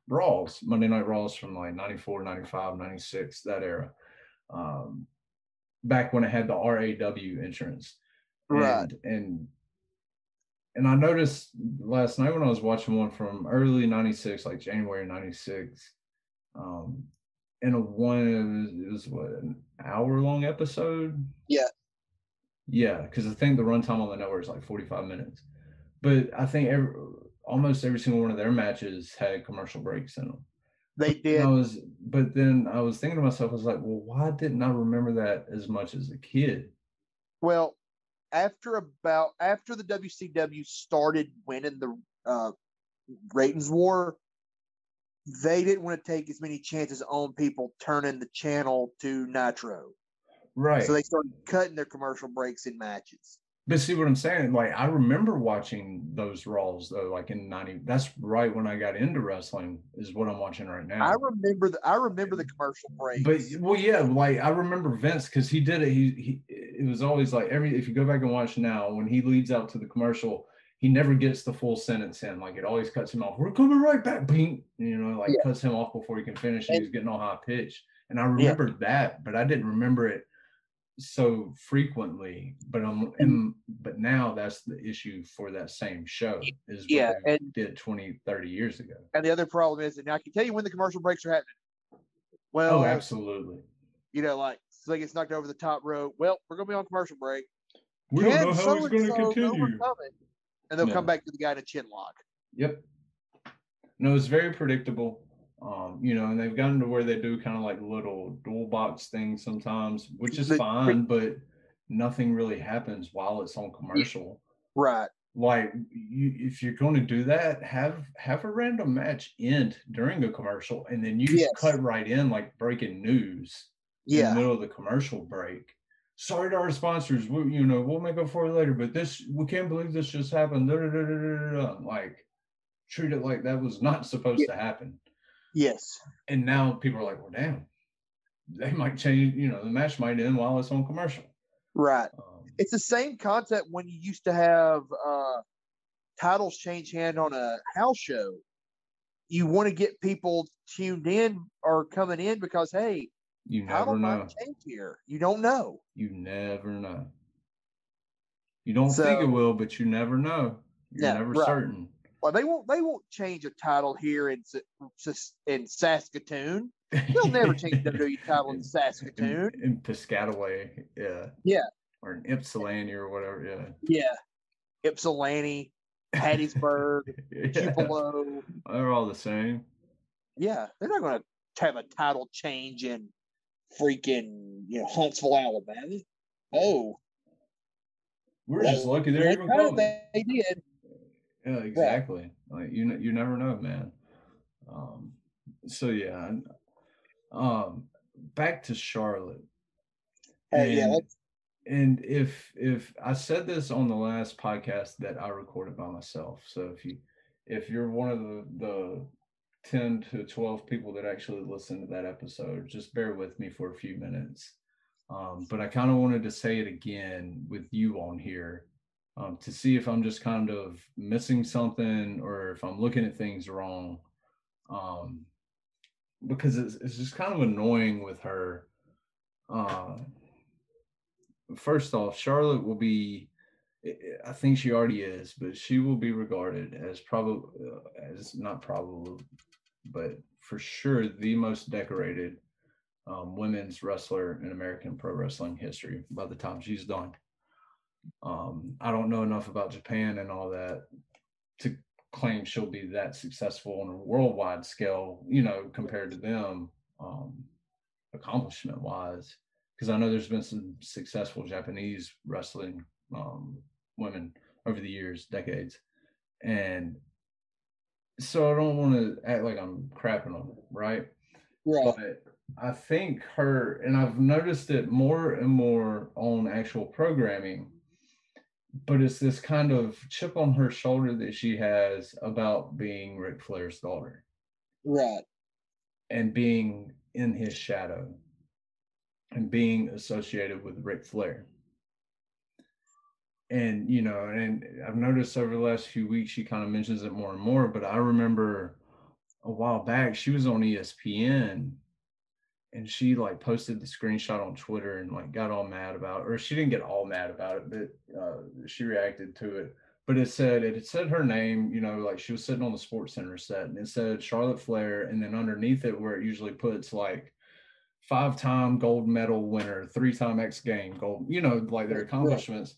Raws, Monday Night Raws from like 94, 95, 96, that era. Um, back when it had the RAW entrance. Right. And, and and I noticed last night when I was watching one from early '96, like January '96, um, in a one it was, it was what an hour long episode. Yeah. Yeah, because I think the runtime on the network is like 45 minutes, but I think every, almost every single one of their matches had commercial breaks in them. They did. I was, but then I was thinking to myself, I was like, well, why didn't I remember that as much as a kid? Well, after about after the WCW started winning the uh, ratings war, they didn't want to take as many chances on people turning the channel to Nitro. Right. So they started cutting their commercial breaks in matches. But see what I'm saying? Like I remember watching those Raws though, like in '90. That's right when I got into wrestling. Is what I'm watching right now. I remember the I remember the commercial break. but well, yeah, like I remember Vince because he did it. He he. It was always like every. If you go back and watch now, when he leads out to the commercial, he never gets the full sentence in. Like it always cuts him off. We're coming right back. Bing. You know, like Yeah. cuts him off before he can finish. And And- he's getting all high pitched. And I remembered that, but I didn't remember it so frequently. But I'm. Mm-hmm. and- but now that's the issue for that same show. Is what yeah, and did 20, 30 years ago. and the other problem is, and I can tell you when the commercial breaks are happening. Oh, well, Oh, absolutely. you know, like so they gets knocked over the top rope. Well, we're gonna be on commercial break. We don't know how it's going to continue. it? And they'll Yeah. come back to the guy in a chin lock. Yep. No, it's very predictable. Um, you know, and they've gotten to where they do kind of like little dual box things sometimes, which is fine, but nothing really happens while it's on commercial. Right. Like you if you're going to do that, have have a random match end during a commercial and then you just Yes. cut right in like breaking news in the Yeah. middle of the commercial break. Sorry to our sponsors, we, you know, we'll make up for it later, but this we can't believe this just happened. Da, da, da. Like treat it like that was not supposed to happen. Yes. And now people are like, well, damn, they might change, you know, the match might end while it's on commercial. Right. Um, It's the same concept when you used to have uh, titles change hand on a house show. You want to get people tuned in or coming in because hey, you never know. change here. You don't know. You never know. You don't think it will, but you never know. You're Yeah, never right. certain. Well, they won't. They won't change a title here in in Saskatoon. They'll never change the WWE title in in, Saskatoon. in Piscataway, yeah. Yeah. Or in Ypsilanti or whatever, yeah. Yeah. Ypsilanti, Hattiesburg, yeah. Tupelo. They're all the same. Yeah, they're not going to have a title change in freaking you know Huntsville, Alabama. Oh, We're well, just lucky they're even coming. They did. Yeah, exactly. Like you, you never know, man. Um, so yeah, um, back to Charlotte. Yeah, And- let's, and if if I said this on the last podcast that I recorded by myself, so if you if you're one of the the 10 to 12 people that actually listen to that episode, just bear with me for a few minutes. Um, but I kind of wanted to say it again with you on here um, to see if I'm just kind of missing something or if I'm looking at things wrong. Um, because it's, it's just kind of annoying with her. Uh, first off, Charlotte will be, I- think she already is, but she will be regarded as probably, as not probably, but for sure the most decorated um, women's wrestler in American pro wrestling history by the time she's done. Um, I don't know enough about Japan and all that to claim she'll be that successful on a worldwide scale, you know, compared to them, um, accomplishment wise. Because I know there's been some successful Japanese wrestling um, women over the years, decades. And so I don't want to act like I'm crapping on it, right? right. but I think her, and I've noticed it more and more on actual programming, but it's this kind of chip on her shoulder that she has about being Ric Flair's daughter Right. and being in his shadow and being associated with Ric Flair. And, you know, and I've noticed over the last few weeks, she kind of mentions it more and more, but I remember a while back, she was on ESPN and she like posted the screenshot on Twitter and like got all mad about, or she didn't get all mad about it, but uh, she reacted to it. But it said it said her name, you know, like she was sitting on the Sports Center set, and it said Charlotte Flair, and then underneath it, where it usually puts like five-time gold medal winner, three-time X game gold, you know, like their accomplishments.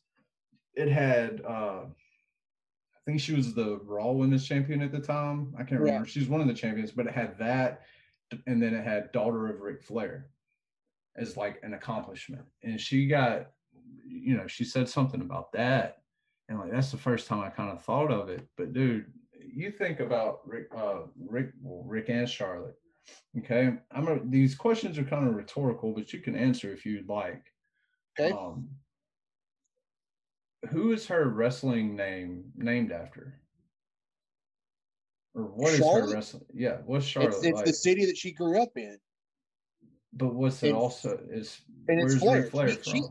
It had, uh, I think she was the Raw Women's Champion at the time. I can't remember. She's one of the champions, but it had that and then it had daughter of Ric Flair as like an accomplishment. And she got, you know, she said something about that. And like that's the first time I kind of thought of it. But dude, you think about Ric, uh, Ric, well, Ric and Charlotte. Okay, I'm gonna, these questions are kind of rhetorical, but you can answer if you'd like. Okay. Um, who is her wrestling name named after? Or what is Charlotte? her wrestling? Yeah, what's Charlotte It's, it's like? the city that she grew up in. But what's it It's- also is and it's where's Flair. Ric Flair She- from? she-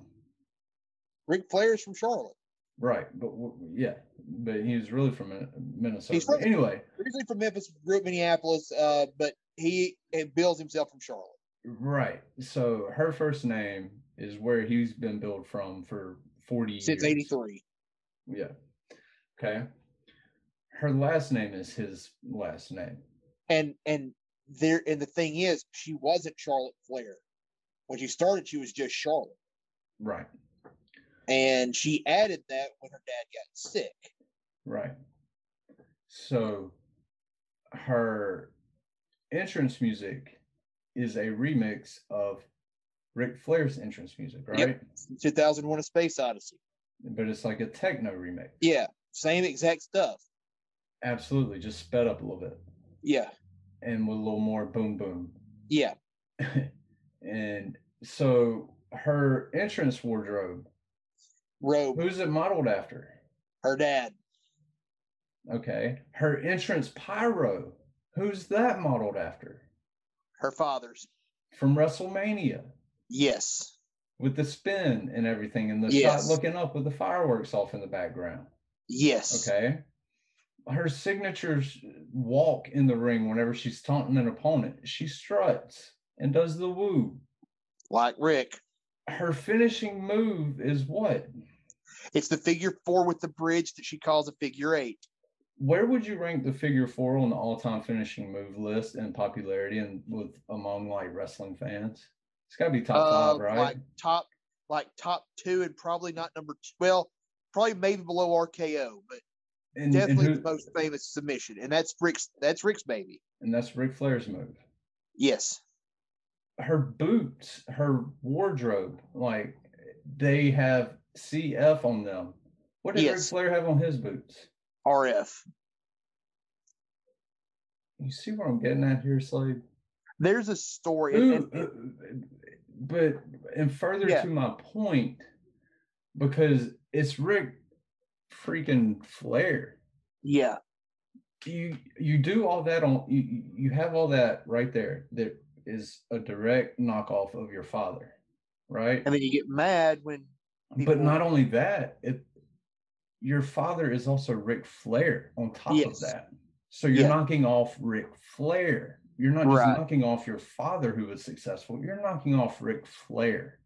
Ric Flair is from Charlotte. Right, but yeah, but he was really from Minnesota. He's from- anyway, Originally from Memphis, grew up in Minneapolis, uh, but he bills himself from Charlotte. right. So her first name is where he's been billed from for forty Since years. '83. Yeah. Okay. Her last name is his last name. and and there and the thing is she wasn't charlotte flair when she started she was just charlotte Right. and she added that when her dad got sick Right. So her entrance music is a remix of Ric Flair's entrance music, right? Yep. 2001 a space odyssey But it's like a techno remix. yeah same exact stuff Absolutely, just sped up a little bit yeah and with a little more boom boom. yeah and so her entrance wardrobe, robe who's it modeled after? her dad Okay. Her entrance pyro, who's that modeled after? her father's From WrestleMania yes with the spin and everything and the Yes. shot looking up with the fireworks off in the background. yes Okay. Her signature walk in the ring whenever she's taunting an opponent, she struts and does the woo. like rick Her finishing move is what? it's the figure four with the bridge that she calls a figure eight Where would you rank the figure four on the all-time finishing move list in popularity and with among like wrestling fans? It's got to be top uh, five, right? like top like top two and probably not number two well probably maybe below rko but and, and definitely who- the most famous submission, and that's Ric's. That's Ric's baby. and that's Ric Flair's move. Yes, her boots, her wardrobe, like they have CF on them. What did Ric Yes. Flair have on his boots? RF. You see where I'm getting at here, Slade? There's a story, Ooh, and- uh, but and further Yeah. to my point, because it's Ric freaking Flair. yeah, You you do all that on you you- have all that right there that is a direct knockoff of your father, right? and then you get mad when but not only that, it your father is also Ric Flair on top Yes. of that. So you're Yeah. knocking off Ric Flair. You're not just Right. knocking off your father who was successful. You're knocking off Ric Flair.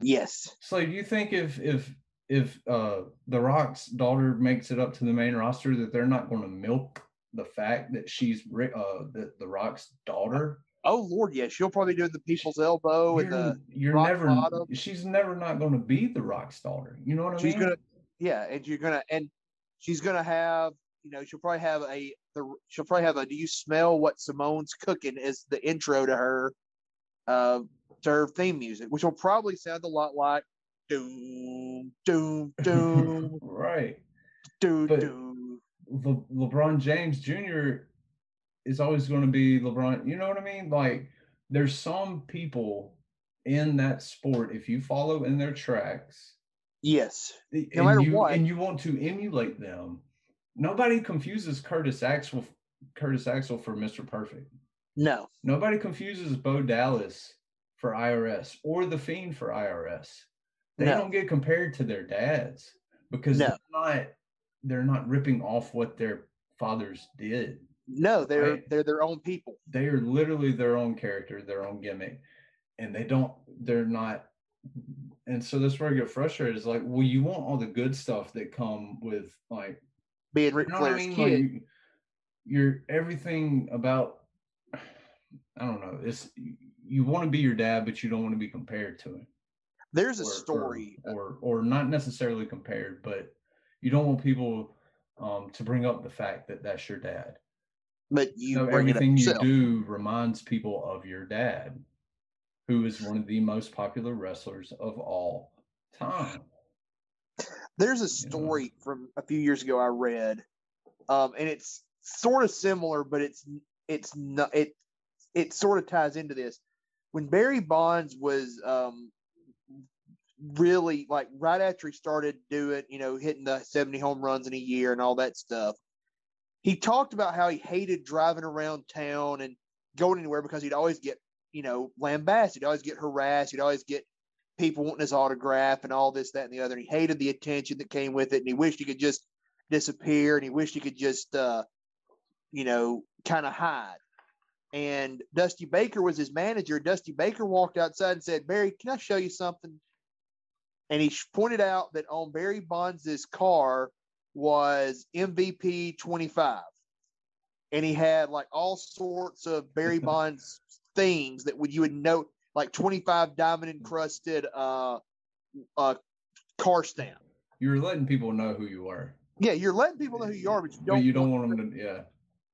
yes, So do you think if if if uh The Rock's daughter makes it up to the main roster that they're not going to milk the fact that she's uh that The Rock's daughter? oh Lord, yes, she'll probably do the people's elbow and you're, the you're rock never bottom. she's never not going to be The Rock's daughter. You know what I she's mean? gonna yeah, and you're gonna and she's gonna have you know she'll probably have a the she'll probably have a do you smell what Simone's cooking Is the intro to her uh to her theme music, which will probably sound a lot like doom doom doom right. doom But- doom. Le- LeBron James Jr. is always going to be LeBron. You know what I mean? Like, there's some people in that sport, if you follow in their tracks, Yes, and No matter you, what. and you want to emulate them, nobody confuses Curtis Axel, Curtis Axel for Mr. Perfect. no, Nobody confuses Bo Dallas for IRS or the Fiend for IRS. They No. don't get compared to their dads because No. they're not they're not ripping off what their fathers did. no, they're Right. they're their own people. They are literally their own character, their own gimmick, and they don't they're not. And so that's where I get frustrated. Is like, well, you want all the good stuff that come with like Being Ric you know what I mean? kid. Like, you- you're everything about. I don't know. It's you want to be your dad, but you don't want to be compared to him. There's a or- or- story. or, or not necessarily compared, but you don't want people um, to bring up the fact that that's your dad. but you So bring it up everything you do reminds people of your dad, who is one of the most popular wrestlers of all time. There's a you know. story from a few years ago I read, um, and it's sort of similar, but it's it's not it it sort of ties into this. When Barry Bonds was um, really like right after he started doing, you know, hitting the 70 home runs in a year and all that stuff, he talked about how he hated driving around town and going anywhere because he'd always get, you know, lambasted, he'd always get harassed, he'd always get people wanting his autograph and all this, that, and the other. And he hated the attention that came with it, and he wished he could just disappear, and he wished he could just, uh, you know, kind of hide. And Dusty Baker was his manager. Dusty Baker walked outside and said, "Barry, can I show you something?" And he pointed out that on Barry Bonds' car was MVP 25, and he had like all sorts of Barry Bonds things that would you would note, like 25 diamond encrusted uh uh car stamp. You're letting people know who you are, Yeah, you're letting people know who you are, but you don't. but you don't want them to. Yeah.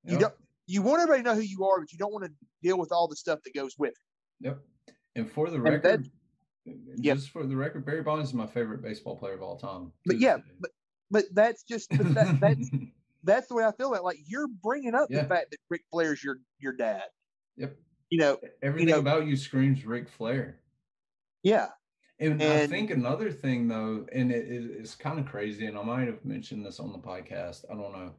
You Yep. don't. You want everybody to know who you are, but you don't want to deal with all the stuff that goes with it. Yep. And for the record, Yep. just for the record, Barry Bonds is my favorite baseball player of all time. But yeah, but but that's just but that, that's that's the way I feel about. it. Like you're bringing up Yeah. the fact that Ric Flair's your your dad. Yep. You know, everything know- about you screams Ric Flair. yeah, And, I think another thing though, and it, it- it's kind of crazy, and I might have mentioned this on the podcast. I don't know,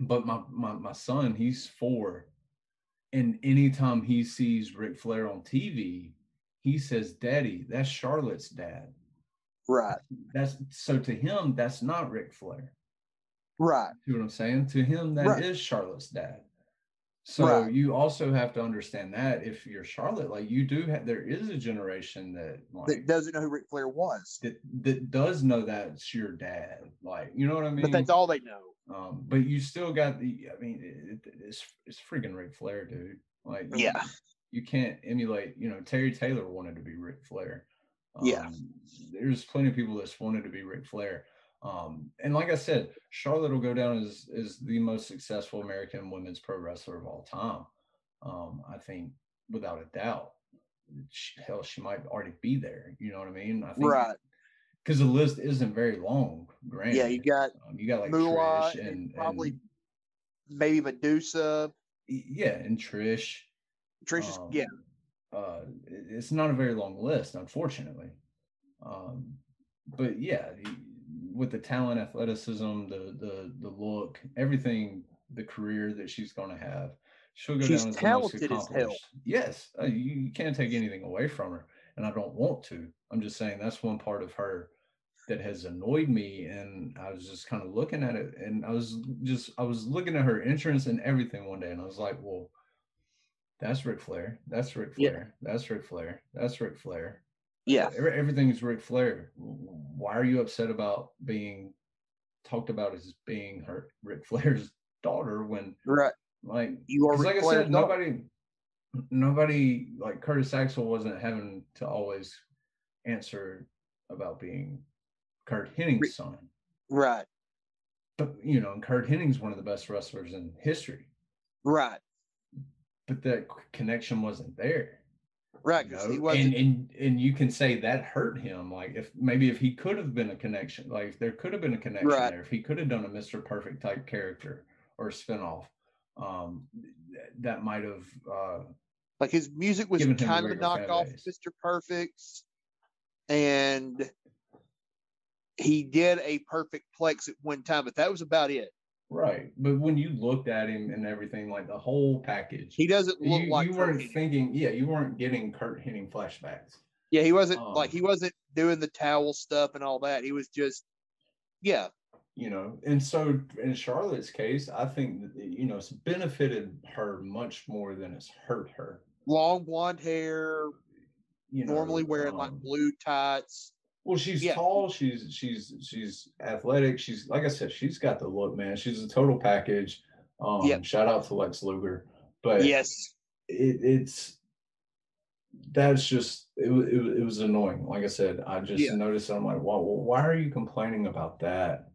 but my my my son, he's four, and anytime he sees Ric Flair on TV, he says, "Daddy, that's Charlotte's dad." right, That's so to him, that's not Ric Flair. right, See what I'm saying? To him, that is Right. Charlotte's dad. So Right. you also have to understand that if you're Charlotte, like you do have, there is a generation that like that doesn't know who Ric Flair was, that that does know that's your dad. Like you know what I mean? but that's all they know. Um, but you still got the. I mean, it, it- it's it's freaking Ric Flair, dude. Like Yeah. You can't emulate. You know, Terry Taylor wanted to be Ric Flair. Yeah. Um, there's plenty of people that wanted to be Ric Flair. Um, and like I said, Charlotte will go down as is the most successful American women's pro wrestler of all time. Um, I think without a doubt. Hell, she might already be there. You know what I mean? I think Right. because the list isn't very long. Granted, Yeah, you got um, you got like Moolah Trish and, and, probably and maybe Medusa. yeah, and Trish. Trish's um, yeah. Uh, it's not a very long list, unfortunately. Um, but yeah, with the talent, athleticism, the the the look, everything, the career that she's going to have, she'll go she's down as the most accomplished. As yes, uh, you, you can't take anything away from her, and I don't want to. I'm just saying that's one part of her that has annoyed me and i was just kind of looking at it and i was just i was looking at her entrance and everything one day and i was like well that's Ric Flair. That's Ric Flair. Yeah. That's Ric Flair. That's Ric Flair. Yeah. Everything is Ric Flair. Why are you upset about being talked about as being her Ric Flair's daughter when right like you are like I said, nobody nobody like Curtis Axel wasn't having to always answer about being Curt Hennig's son. Right. But you know, Curt Hennig's one of the best wrestlers in history. Right but the connection wasn't there. Right. You know? he wasn't... and, and and you can say that hurt him. Like if maybe if he could have been a connection, like there could have been a connection right. there. If he could have done a Mr. Perfect type character or a spinoff, um, that might have uh, like his music was kind of a knockoff of Mr. Perfect's, and he did a perfect plex at one time, but that was about it. Right. But when you looked at him and everything, like the whole package, he doesn't look you, like you weren't thinking, yeah, you weren't getting Curt Hennig flashbacks. Yeah, he wasn't um, like he wasn't doing the towel stuff and all that. He was just, yeah. You know, and so in Charlotte's case, I think that, you know, it's benefited her much more than it's hurt her. Long blonde hair, you know, normally wearing um, like blue tights. Well, she's yeah. tall. She's she's she's athletic. She's like I said, she's got the look, man. She's a total package. Um, yep. Shout out to Lex Luger. But yes, it, it's that's just it, it, it was annoying. Like I said, I just yeah. noticed. I'm like, well, why are you complaining about that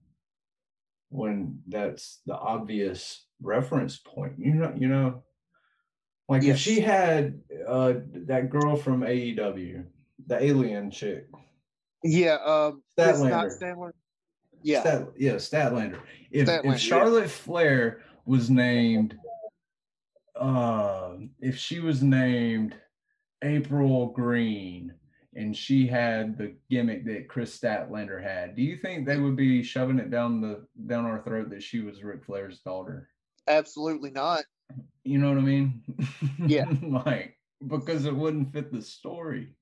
when that's the obvious reference point? You know, you know, like yes. if she had uh, that girl from AEW, the alien chick yeah, um, Statlander. Statlander. Yeah, Stat, yeah, Statlander. If, Statlander, if Charlotte yeah. Flair was named, uh, if she was named April Green and she had the gimmick that Kris Statlander had, do you think they would be shoving it down the down our throat that she was Ric Flair's daughter? Absolutely not. You know what I mean? Yeah. like because it wouldn't fit the story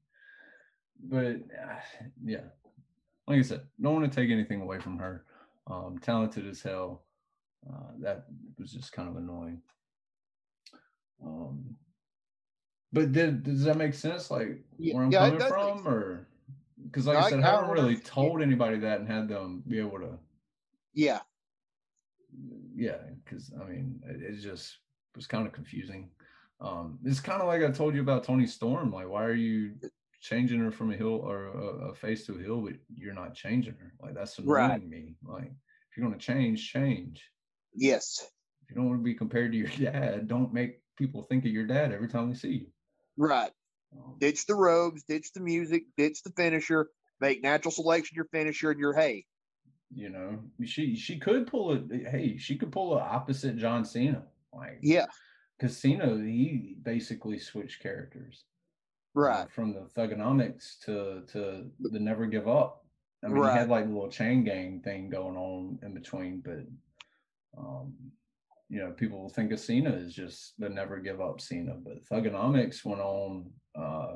but uh, yeah, like I said, don't want to take anything away from her. Um, talented as hell. Uh, that was just kind of annoying. Um, but did, does that make sense? Like where I'm yeah, coming from, or because like no, I said, I, I haven't really told anybody that and had them be able to. Yeah. Yeah, because I mean, it, it just was kind of confusing. Um, it's kind of like I told you about Toni Storm. Like, why are you changing her from a heel or a, a face to a heel, but you're not changing her. Like that's annoying right. me. Like if you're going to change, change. Yes. If you don't want to be compared to your dad, don't make people think of your dad every time they see you. Right. Um, ditch the robes, ditch the music, ditch the finisher, make natural selection your finisher, and your hey. You know, she she could pull a hey, she could pull a opposite John Cena. Like yeah, because Cena he basically switched characters right from the thuganomics to to the never give up i mean right. he had like a little chain gang thing going on in between but um you know people think of cena as just the never give up cena but thuganomics went on uh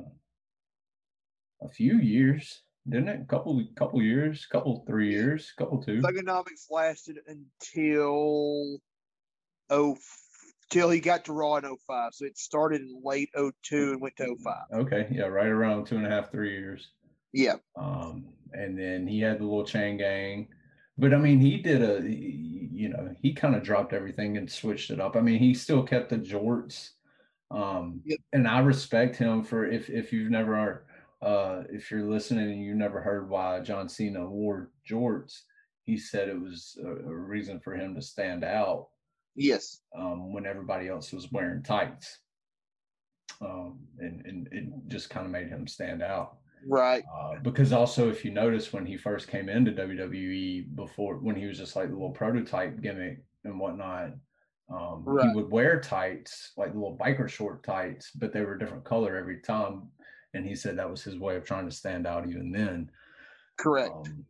a few years didn't it? A couple couple years, couple three years, couple two. thuganomics lasted until oh till he got to Raw in 05. So it started in late 02 and went to 05. Okay. Yeah. Right around two and a half, three years. Yeah. Um, and then he had the little chain gang. But I mean, he did a, you know, he kind of dropped everything and switched it up. I mean, he still kept the jorts. Um, yep. and I respect him for if if you've never uh if you're listening and you've never heard why John Cena wore jorts, he said it was a, a reason for him to stand out Yes. Um, when everybody else was wearing tights. Um, and, and it just kind of made him stand out. Right. Uh, because also, if you notice, when he first came into WWE, before when he was just like the little prototype gimmick and whatnot, Um, Right. He would wear tights, like little biker short tights, but they were a different color every time. And he said that was his way of trying to stand out even then. Correct. Um,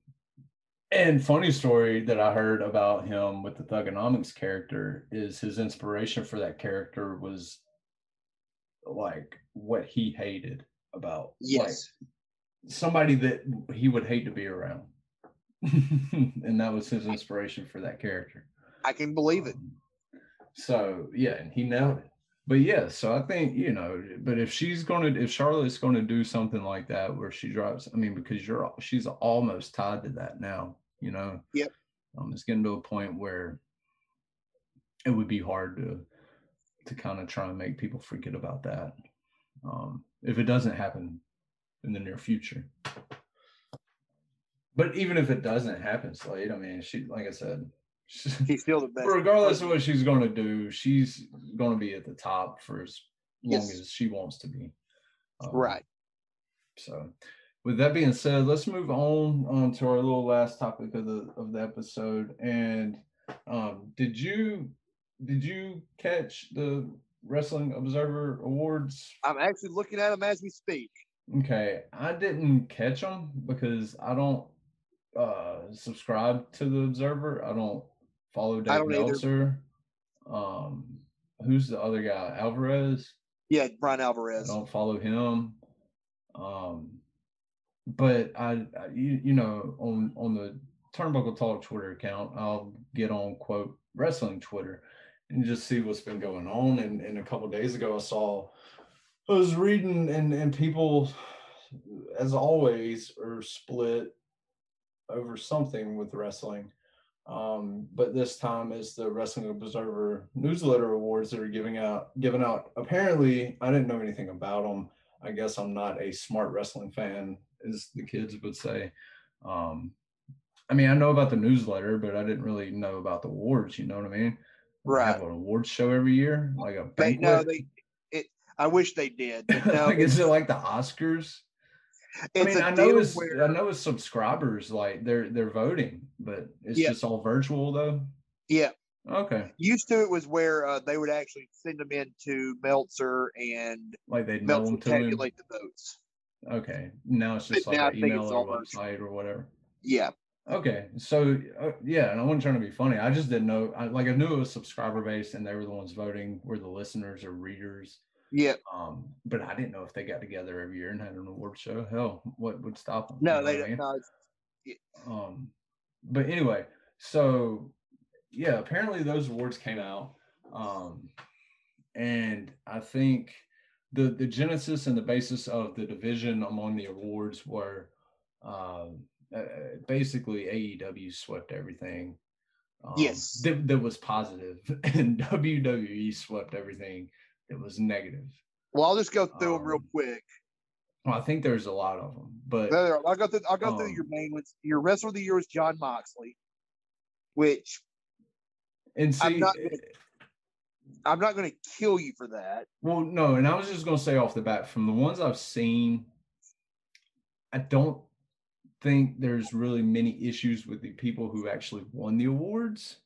and funny story that I heard about him with the Thuganomics character is his inspiration for that character was like what he hated about like yes. somebody that he would hate to be around. and that was his inspiration for that character. I can believe it. Um, so yeah, and he nailed it. But yeah, so I think you know, but if she's gonna, if Charlotte's gonna do something like that where she drops, I mean, because you're, she's almost tied to that now, you know. Yep. Um, it's getting to a point where it would be hard to, to kind of try and make people forget about that, um, if it doesn't happen in the near future. But even if it doesn't happen, Slade, I mean, she, like I said, She's still the best. regardless of what she's going to do, she's going to be at the top for as long Yes. as she wants to be. Um, Right. So, with that being said, let's move on on to our little last topic of the of the episode. And um, did you did you catch the Wrestling Observer Awards? I'm actually looking at them as we speak. Okay, I didn't catch them because I don't uh subscribe to the Observer. I don't follow Dave I don't either. Meltzer. Um, who's the other guy? Alvarez. Yeah, Bryan Alvarez. I Alvarez. don't follow him. Um, but I, I you, you know, on on the Turnbuckle Talk Twitter account, I'll get on quote wrestling Twitter and just see what's been going on. And, and a couple days ago, I saw I was reading and and people, as always, are split over something with wrestling. Um, but this time is the Wrestling Observer newsletter awards that are giving out given out. Apparently, I didn't know anything about them. I guess I'm not a smart wrestling fan, as the kids would say. Um, I mean, I know about the newsletter, but I didn't really know about the awards. You know what I mean? They Right. Have an awards show every year, like a They no, they. It. I wish they did. No, like, is it like the Oscars? I mean, I know it's where I know it's subscribers like they're they're voting, but it's Yeah. just all virtual though. yeah. Okay, Used to it was where uh, they would actually send them in to Meltzer and like they Meltzer calculate the votes. Okay, now it's just But like email or virtual. website or whatever. Yeah. Okay, so uh, yeah, and I wasn't trying to be funny. I just didn't know. I, like I knew it was subscriber based, and they were the ones voting, were the listeners or readers. Yeah. Um, but I didn't know if they got together every year and had an award show. Hell, what would stop them? No, You know they what I mean? don't. It's- um but anyway so yeah apparently those awards came out um and i think the the genesis and the basis of the division among the awards were um uh, basically aew swept everything um, Yes. that, that was positive and wwe swept everything that was negative Well, I'll just go through them real Um, quick. well, i think there's a lot of them but No, I'll go through. I'll go through um, your main ones. Your wrestler of the year was Jon Moxley, which and I'm see not gonna- I'm not going to kill you for that. Well, no, and I was just gonna say off the bat, from the ones I've seen, I don't think there's really many issues with the people who actually won the awards.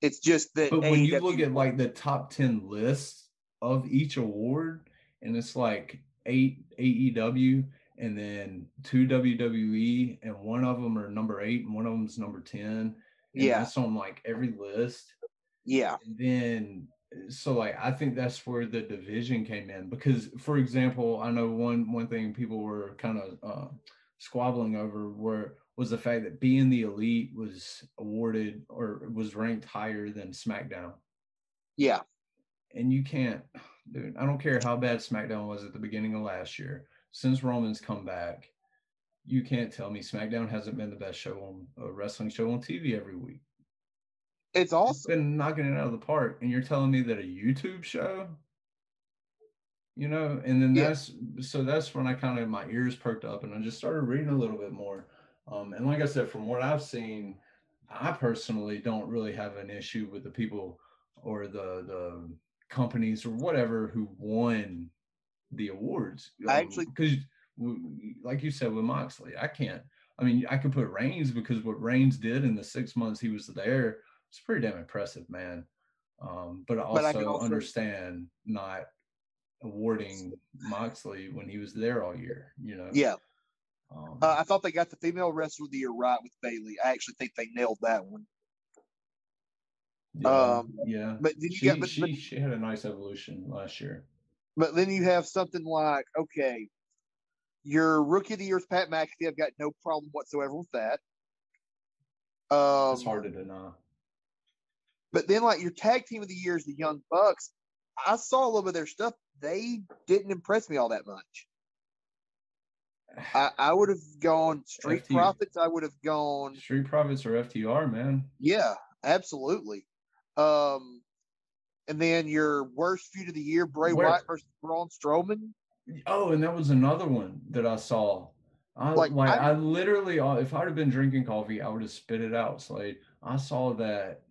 It's just that. But when you look at like the top 10 lists of each award, and it's like eight AEW and then two WWE, and one of them are number eight, and one of them's number 10. Yeah. that's on like every list. yeah, And then so like I think that's where the division came in because for example, I know one one thing people were kind of uh, squabbling over were was the fact that being the elite was awarded or was ranked higher than SmackDown. yeah, And you can't dude, I don't care how bad SmackDown was at the beginning of last year. Since Roman's come back, you can't tell me SmackDown hasn't been the best show on a wrestling show on TV every week it's also been knocking it out of the park and you're telling me that a youtube show? You know and then Yeah. that's so that's when i kind of my ears perked up and i just started reading a little bit more. Um, and like i said from what i've seen i personally don't really have an issue with the people or the the companies or whatever who won the awards I actually- because like you said with moxley i can't i mean i could put reigns because what reigns did in the six months he was there it's pretty damn impressive, man. Um, but But I also, can also- understand not awarding Moxley when he was there all year. You know. Yeah, Um, uh, I thought they got the female wrestler of the year right with Bayley. I actually think they nailed that one. yeah, um, yeah. But then you She, got, but, she but, she had a nice evolution last year. but then you have something like, okay, your rookie of the year is Pat McAfee. I've got no problem whatsoever with that. Um, It's hard to deny. But then, like your tag team of the year is the Young Bucks. I saw a little bit of their stuff. They didn't impress me all that much. I, I would have gone Street FT. Profits. I would have gone, Street Profits or FTR, man. yeah, absolutely. Um, and then your worst feud of the year, Bray Where- Wyatt versus Braun Strowman. Oh, and that was another one that I saw. I Like, like, I- I, literally, uh, if I'd have been drinking coffee, I would have spit it out. Slade. I saw that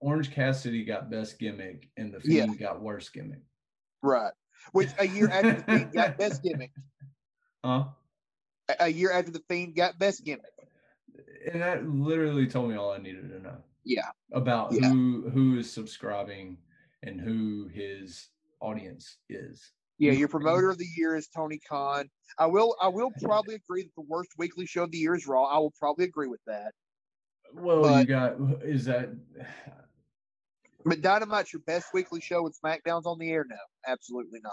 Orange Cassidy got best gimmick, and the Yeah. Fiend got worst gimmick. Right. Which a year after the Fiend got best gimmick. Huh? A- A year after the Fiend got best gimmick. And that literally told me all I needed to know Yeah. about Yeah. who who is subscribing and who his audience is. Yeah, your promoter of the year is Tony Khan. I will I will probably agree that the worst weekly show of the year is Raw. I will probably agree with that. Well, But- you got is that But Dynamite's your best weekly show and SmackDown's on the air now. Absolutely not.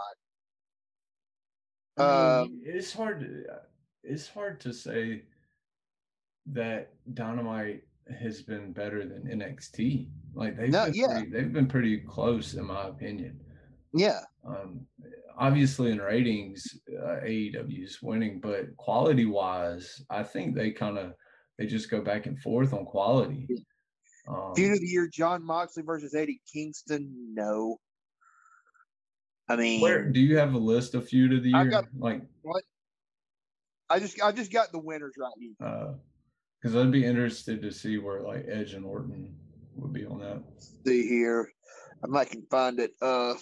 I Um, mean, it's hard to it's hard to say that Dynamite has been better than NXT. Like they've No, been yeah. pretty, they've been pretty close in my opinion. Yeah. Um, obviously in ratings, uh, AEW is winning, but quality wise, I think they kind of they just go back and forth on quality. Um, Feud of the year, Jon Moxley versus Eddie Kingston. No. I mean where do you have a list of feud of the year? got- like I just I just got the winners right here. because I'd be interested to see where like Edge and Orton would be on that. See here. I might can find it. Uh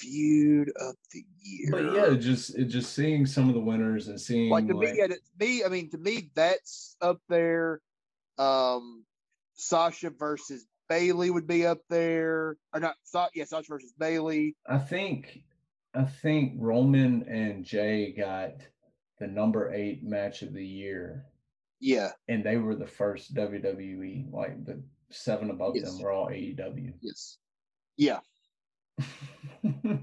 feud of the year. But yeah, just it just seeing some of the winners and seeing like to like, me, yeah, to me, I mean, to me, that's up there. Um, Sasha versus Bayley would be up there, or not? Sa- yeah, Sasha versus Bayley. I think I think Roman and Jey got the number eight match of the year, Yeah, and they were the first WWE. Like the seven above Yes. them were all AEW. yes, yeah,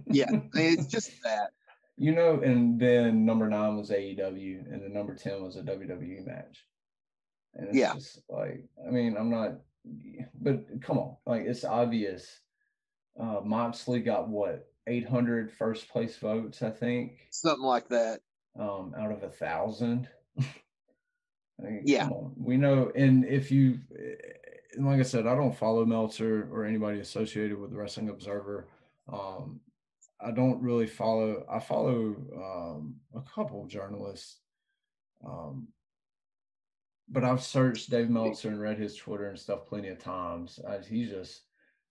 yeah. It's just that. You know, and then number nine was AEW, and the number ten was a WWE match. And it's Yeah. just like, I mean, I'm not, but come on, like it's obvious. Uh, Moxley got what 800 first place votes, I think, Something like that. um, out of a thousand. I mean, Yeah. we know, and if you, and like I said, I don't follow Meltzer or anybody associated with the Wrestling Observer. Um, I don't really follow. I follow um, a couple of journalists, um, but I've searched Dave Meltzer and read his Twitter and stuff plenty of times. I, he's just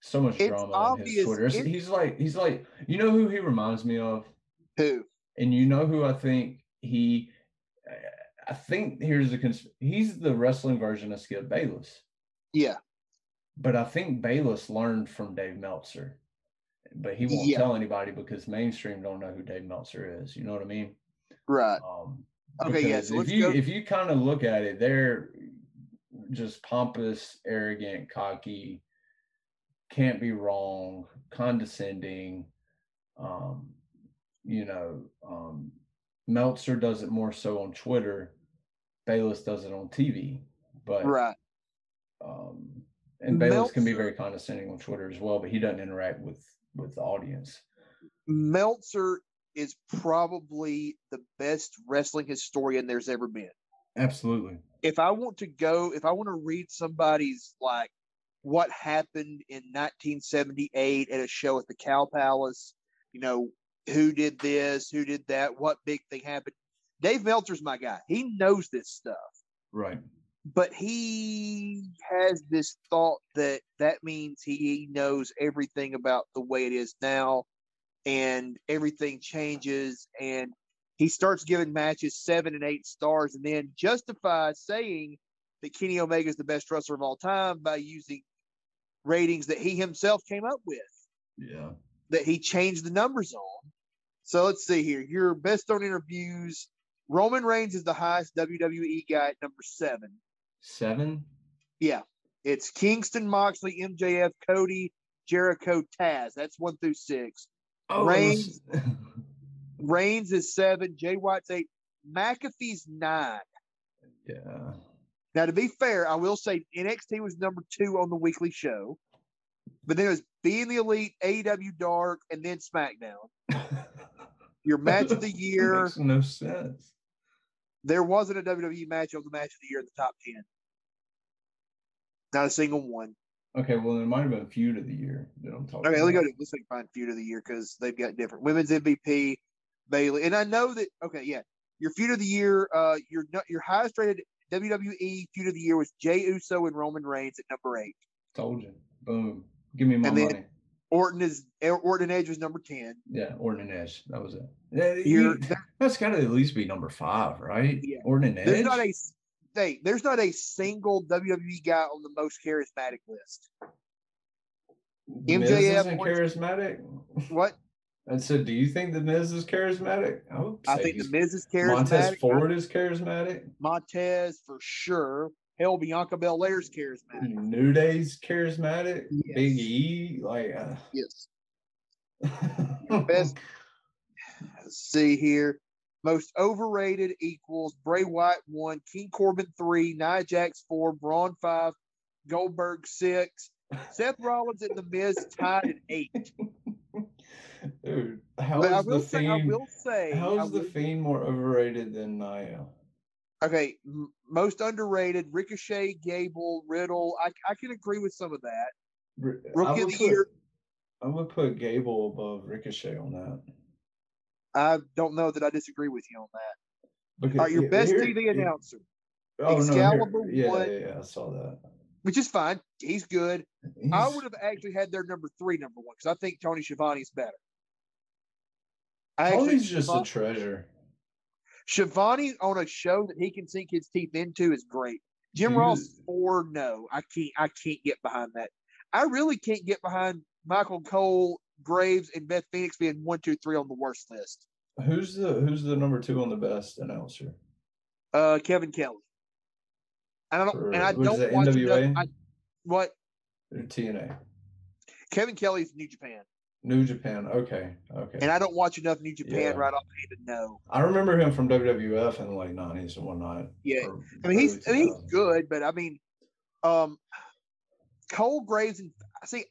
so much It's drama on his Twitter. It's- he's like he's like you know who he reminds me of, Who? and you know who I think he. I think here's the cons- he's the wrestling version of Skip Bayless, Yeah, but I think Bayless learned from Dave Meltzer, but he won't Yeah. tell anybody because mainstream don't know who Dave Meltzer is. You know what I mean? right. Um, Okay, yeah, so if you go- if you kind of look at it, they're just pompous, arrogant, cocky, can't be wrong, condescending. Um, you know, um, Meltzer does it more so on Twitter. Bayless does it on TV, but Right. um, and Bayless can be very condescending on Twitter as well, but he doesn't interact with with the audience. Meltzer is probably the best wrestling historian there's ever been. Absolutely. if I want to go, if I want to read somebody's like what happened in 1978 at a show at the Cow Palace, you know, who did this, who did that, what big thing happened. Dave Meltzer's my guy. He knows this stuff, Right. but he has this thought that that means he knows everything about the way it is now and everything changes and he starts giving matches seven and eight stars and then justifies saying that Kenny Omega is the best wrestler of all time by using ratings that he himself came up with Yeah. that he changed the numbers on. So let's see here. Your best on interviews. Roman Reigns is the highest WWE guy at number seven. Seven. Yeah. It's Kingston, Moxley, MJF, Cody, Jericho, Taz. That's one through six. Oh, Reigns. Reigns is seven. Jay White's eight. McAfee's nine. yeah. Now, to be fair, I will say NXT was number two on the weekly show, but then it was Being the Elite, AEW Dark, and then SmackDown. Your match of the year, Makes no sense. there wasn't a WWE match of the match of the year in the top 10. Not a single one. Okay, well, there might have been feud of the year that I'm talking. Okay, let's go to let's find feud of the year because they've got different women's MVP Bayley, and I know that. Okay, yeah, your feud of the year, uh, your your highest rated WWE feud of the year was Jey Uso and Roman Reigns at number eight. Told you. Boom. Give me my And then- money. Orton is Orton and Edge was number ten. Yeah, Orton and Edge. That was it. Yeah, that's got to at least be number five, right? Yeah. Orton and Edge. There's not a they, there's not a single WWE guy on the most charismatic list. The Miz MJF isn't charismatic. What? And so, do you think the Miz is charismatic? I I think the Miz is charismatic. Montez. Ford is charismatic. Montez for sure. Hell, Bianca Belair's charismatic. New Day's charismatic. Yes. Big E, like. Uh, Yes. Best. Let's see here. Most overrated equals Bray Wyatt one, King Corbin three, Nia Jax four, Braun five, Goldberg six, Seth Rollins and The Miz tied at eight. Dude, how is the say, I will say, How is the Fiend more overrated than Nia? okay, m- most underrated Ricochet, Gable, Riddle. I, I can agree with some of that. Rookie of the put- year. I would put Gable above Ricochet on that. I don't know that I disagree with you on that. Because All right, your here- best here- TV announcer, Oh, Excalibur here- yeah, won- yeah, yeah, I saw that. which is fine. He's good. I would have actually had their number three, number one, because I think Tony Schiavone is better. I actually Tony's just a treasure. Schiavone on a show that he can sink his teeth into is great. Jim Dude. Ross four, no, I can't. I can't get behind that. I really can't get behind Michael Cole, Graves, and Beth Phoenix being one, two, three on the worst list. Who's the Who's the number two on the best announcer? Uh, Kevin Kelly. And I don't. For- and I don't that, watch NWA? I, what Or TNA? Kevin Kelly's New Japan, New Japan. Okay, okay. and I don't watch enough New Japan Yeah. right offhand to know. I remember him from WWF in the late nineties and whatnot. Yeah, I mean, he's I mean, he's good, but I mean, um, Cole Graves and see,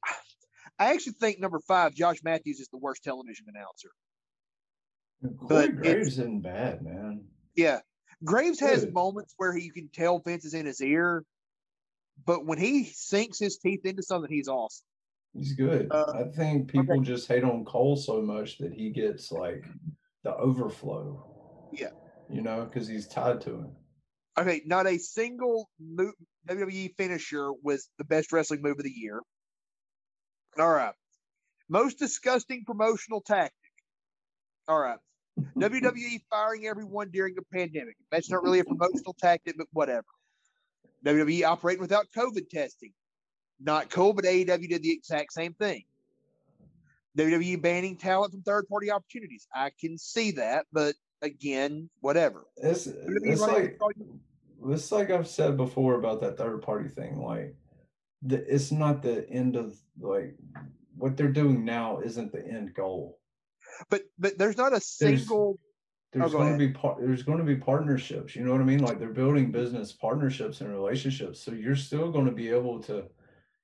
I actually think number five, Josh Matthews, is the worst television announcer. Corey but Graves isn't bad, man. Yeah, Graves has moments where he, you can tell Vince is in his ear, but when he sinks his teeth into something, he's awesome. He's good. Uh, I think people just hate on Cole so much that he gets like the overflow. Yeah. You know, because he's tied to him. Okay, not a single mo- WWE finisher was the best wrestling move of the year. All right. Most disgusting promotional tactic. All right. WWE firing everyone during a pandemic. That's not really a promotional tactic, but whatever. WWE operating without COVID testing. Not cool, but AEW did the exact same thing. WWE banning talent from third party opportunities. I can see that, but again, whatever. It's WWE it's like it's like I've said before about that third party thing. Like, the, it's not the end of like what they're doing now isn't the end goal. but but there's not a single oh, There's Oh, go going ahead. to be par- there's going to be partnerships. You know what I mean? Like they're building business partnerships and relationships. So you're still going to be able to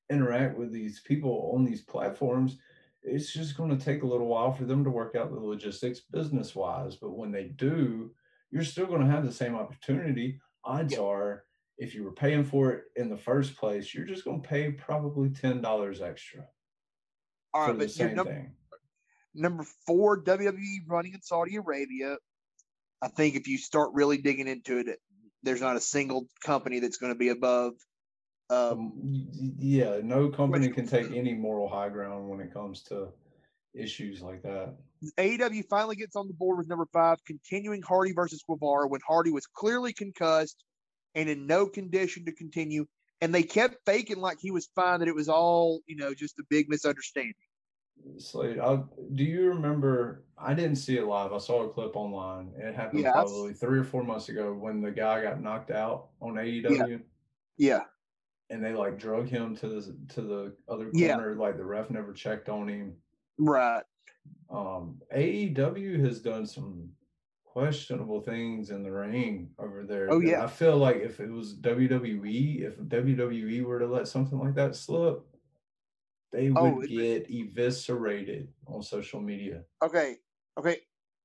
interact with these people on these platforms. It's just going to take a little while for them to work out the logistics business wise. But when they do, you're still going to have the same opportunity. Odds are, if you were paying for it in the first place, you're just going to pay probably ten dollars extra all for the but same number thing. number four WWE running in Saudi Arabia. I think if you start really digging into it, there's not a single company that's going to be above. Um, Um, yeah, no company can take any moral high ground when it comes to issues like that. AEW finally gets on the board with number five, continuing Hardy versus Guevara when Hardy was clearly concussed and in no condition to continue and they kept faking like he was fine, that it was all you know just a big misunderstanding. Slade, I, do you remember? I didn't see it live. I saw a clip online. It happened Yeah, probably three or four months ago when the guy got knocked out on AEW, Yeah, and they like drug him to the to the other Yeah. corner. Like the ref never checked on him. right. Um, AEW has done some questionable things in the ring over there. Oh, yeah. I feel like if it was WWE, if WWE were to let something like that slip, they would Oh, get eviscerated on social media. Okay, okay.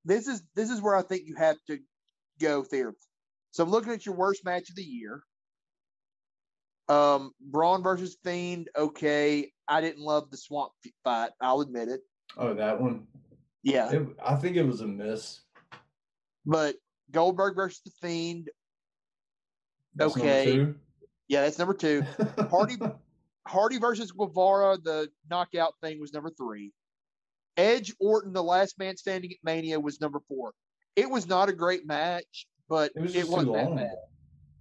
This is this is where I think you have to go there. So I'm looking at your worst match of the year. Um, Braun versus Fiend. Okay, I didn't love the Swamp fight. I'll admit it. Oh, that one. Yeah, It, I think it was a miss. But Goldberg versus the Fiend. That's Okay. Yeah, that's number two. Hardy- Hardy versus Guevara. The knockout thing was number three. Edge Orton, the last man standing at Mania, was number four. It was not a great match, but it was it wasn't that long. bad.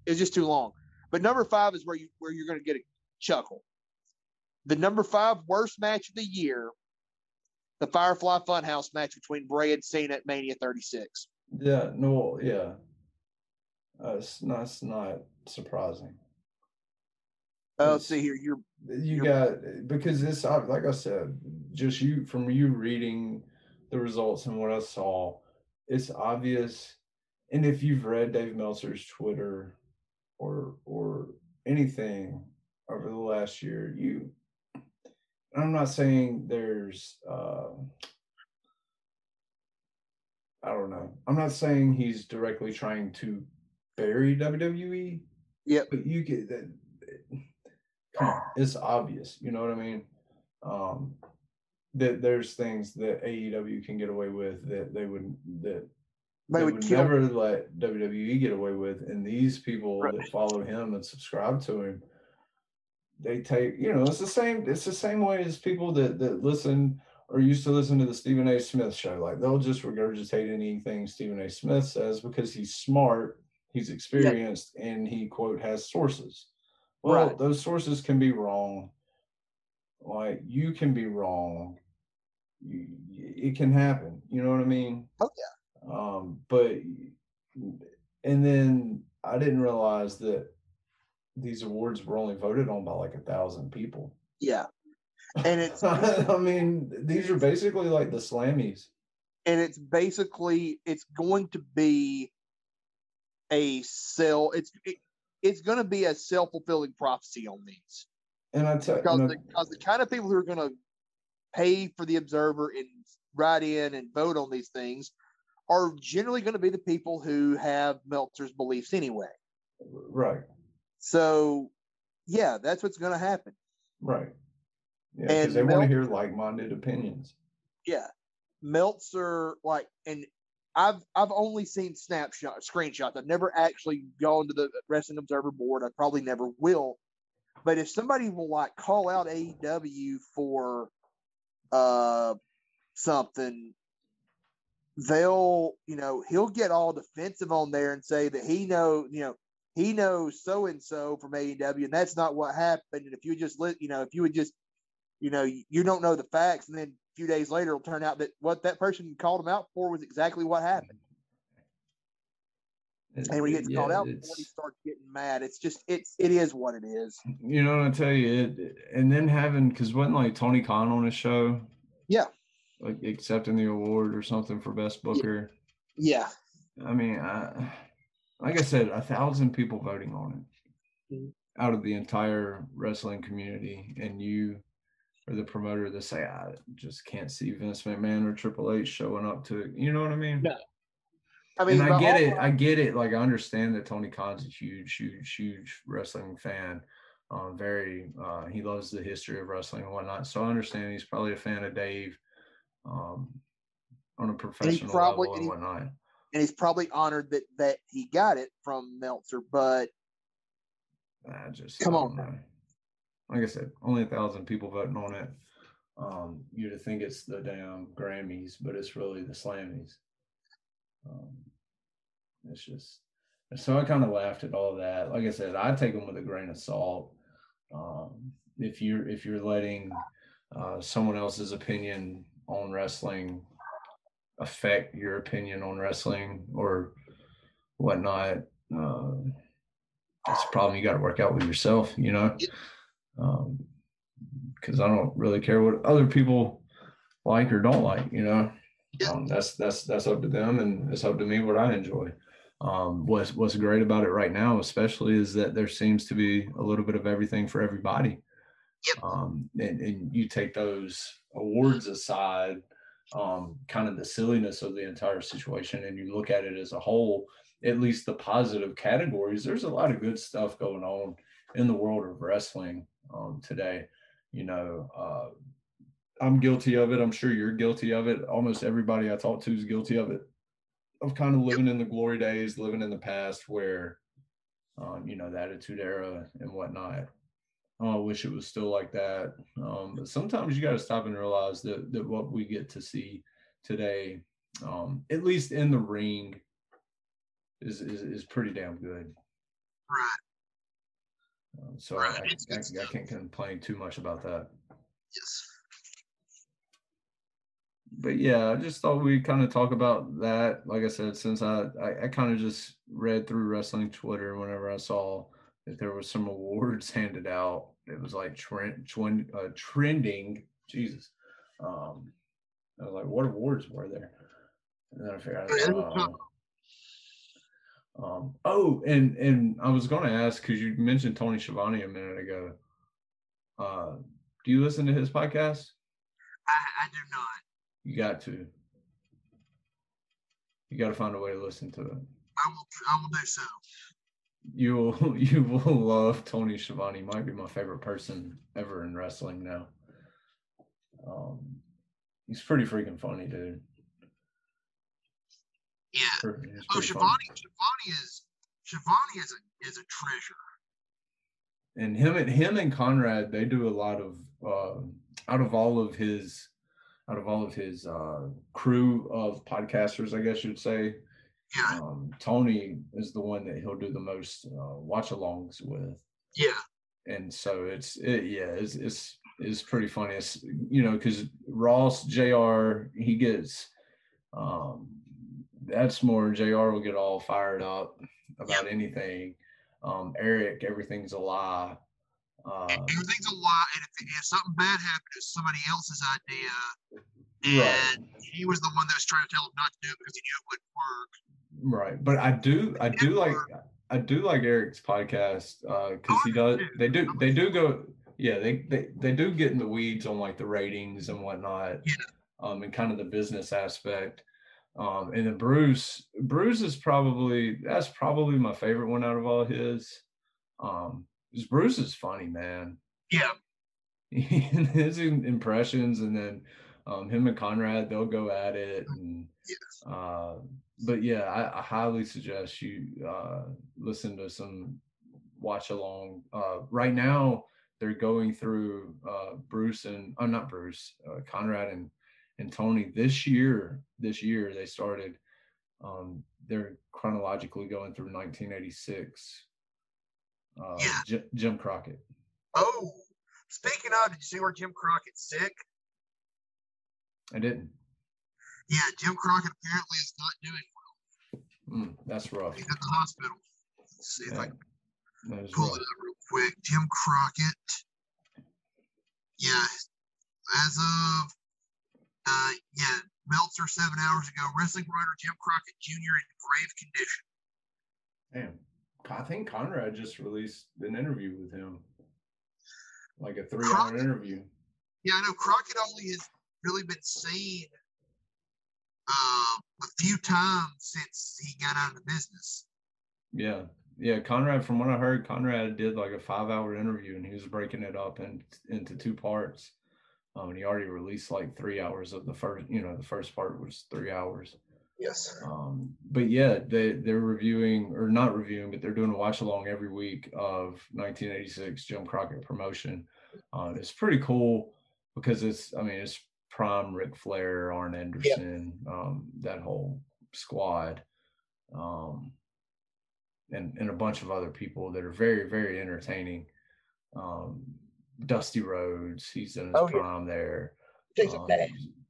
It was just too long. But number five is where you where you're going to get a chuckle. The number five worst match of the year, the Firefly Funhouse match between Bray and Cena at Mania 36. Yeah, no, yeah. Uh, it's not, it's not surprising. Uh, let's see here. You're you You're- got because this, like I said, just you from you reading the results and what I saw, it's obvious. And if you've read Dave Meltzer's Twitter or or anything over the last year, you I'm not saying there's uh I don't know. I'm not saying he's directly trying to bury WWE. Yeah, But you get that come on, it's obvious. You know what I mean? Um, that there's things that AEW can get away with that they would that they they would would never let WWE get away with. And these people Right. that follow him and subscribe to him, they take you know it's the same. It's the same way as people that that listen or used to listen to the Stephen A. Smith show. Like they'll just regurgitate anything Stephen A. Smith says because he's smart, he's experienced, and he quote has sources. Well, Right. those sources can be wrong. Like you can be wrong. You, it can happen. You know what I mean? Oh, yeah. Um, but and then I didn't realize that these awards were only voted on by like a thousand people. Yeah. And it's I mean, these are basically like the slammies. and it's basically it's going to be a sell it's it, it's going to be a self-fulfilling prophecy on these And I tell because you, the, because the kind of people who are going to pay for the observer and write in and vote on these things are generally going to be the people who have Meltzer's beliefs anyway. right, So, yeah, that's what's going to happen. right. Yeah, because they want to hear like-minded opinions. Yeah, Meltzer like and. I've I've only seen snapshot screenshots. I've never actually gone to the Wrestling Observer board. I probably never will. But if somebody will like call out AEW for uh something, they'll you know he'll get all defensive on there and say that he know you know he knows so and so from AEW and that's not what happened. And if you just let you know if you would just you know you, don't know the facts and then a few days later it'll turn out that what that person called him out for was exactly what happened. It- And when he gets yeah, called out it, he starts getting mad. It's just it's it is what it is. You know what I tell you, it, and then having because wasn't like Tony Khan on his show, Yeah. like accepting the award or something for best booker. Yeah. I mean, I, like I said, a thousand people voting on it Mhm. out of the entire wrestling community, and you are the promoter to say I just can't see Vince McMahon or Triple H showing up to it. You know what I mean? No. I mean, and I get it. I- I get it. Like I understand that Tony Khan's a huge, huge, huge wrestling fan. Um, very, uh, he loves the history of wrestling and whatnot. So I understand he's probably a fan of Dave, um, on a professional probably- level and and he- whatnot. and he's probably honored that that he got it from Meltzer. But I just Come I on. Like I said, only a thousand people voting on it. Um, you'd think it's the damn Grammys, but it's really the Slammies. Um, it's just so I kind of laughed at all that. Like I said, I take them with a grain of salt. Um, if you're if you're letting uh, someone else's opinion on wrestling affect your opinion on wrestling or whatnot, uh, that's a problem you got to work out with yourself, you know. Because um, I don't really care what other people like or don't like, you know. Um, that's that's that's up to them, and it's up to me what I enjoy. Um, what's what's great about it right now, especially, is that there seems to be a little bit of everything for everybody. Um, and, and you take those awards aside, um, kind of the silliness of the entire situation, and you look at it as a whole. At least the positive categories. There's a lot of good stuff going on in the world of wrestling um, today. You know, uh, I'm guilty of it. I'm sure you're guilty of it. Almost everybody I talk to is guilty of it. Of kind of living in the glory days, living in the past where, um, you know, the attitude era and whatnot. Oh, I wish it was still like that. Um, but sometimes you got to stop and realize that, that what we get to see today, um, at least in the ring, is, is, is pretty damn good. Right. Uh, so right. I, I, I, I can't complain too much about that. Yes but yeah, I just thought we'd kind of talk about that. Like I said, since I, I, I kind of just read through wrestling Twitter whenever I saw that there was some awards handed out. It was like trend, trend uh, trending. Jesus. Um, I was like, what awards were there? And then I figured out. Uh, um, oh, and and I was going to ask because you mentioned Tony Schiavone a minute ago. Uh, do you listen to his podcast? I, I do not. You got to. You got to find a way to listen to it. I will. I will do so. You will. You will love Tony Schiavone. He might be my favorite person ever in wrestling now. Um, he's pretty freaking funny, dude. Yeah. Oh, Schiavone. Schiavone is Schiavone is a is a treasure. And him and him and Conrad, they do a lot of uh, out of all of his out of all of his uh, crew of podcasters, I guess you'd say, yeah. um, Tony is the one that he'll do the most uh, watch alongs with. Yeah. And so it's it, yeah it's it's it's pretty funny. It's you know because Ross JR he gets um that's more JR will get all fired up about yep. anything. Um, Eric, everything's a lie. Uh, Everything's a lie, and if, if something bad happened, it's somebody else's idea, and right. he was the one that was trying to tell him not to do it because he knew it wouldn't work. Right, but I do, I do like, I do like Eric's podcast because uh, he does. They do, they do go. Yeah, they, they they do get in the weeds on like the ratings and whatnot, yeah. um, and kind of the business aspect. Um, and then Bruce, Bruce is probably that's probably my favorite one out of all his. Um, Bruce is funny, man. Yeah. his impressions, and then um, him and Conrad, they'll go at it. And, yes. uh, but yeah, I, I, highly suggest you uh, listen to some watch along. Uh, right now, they're going through uh, Bruce and oh, not Bruce, uh, Conrad and and Tony. This year, this year they started. Um, they're chronologically going through 1986 uh, yeah. J- Jim Crockett. Oh, speaking of, did you see where Jim Crockett's sick? I didn't. Yeah, Jim Crockett apparently is not doing well. Mm, that's rough. He's at the hospital. Let's see yeah, if I can pull rough. it up real quick. Jim Crockett. Yeah, as of uh, yeah, Meltzer seven hours ago, wrestling writer Jim Crockett Jr. in grave condition. Damn. I think Conrad just released an interview with him, like a three-hour interview. Yeah, I know Crockett only has really been seen uh, a few times since he got out of the business. Yeah, yeah. Conrad, from what I heard, Conrad did like a five-hour interview, and he was breaking it up in, into two parts. Um, and he already released like three hours of the first. You know, the first part was three hours. Yes. Um, but yeah, they they're reviewing or not reviewing, but they're doing a watch along every week of 1986 Jim Crockett promotion. Uh, it's pretty cool because it's I mean it's prime Ric Flair, Arn Anderson, um, that whole squad, um, and and a bunch of other people that are very very entertaining. Um, Dusty Rhodes, he's in his Oh, yeah. prime there. Jason Um,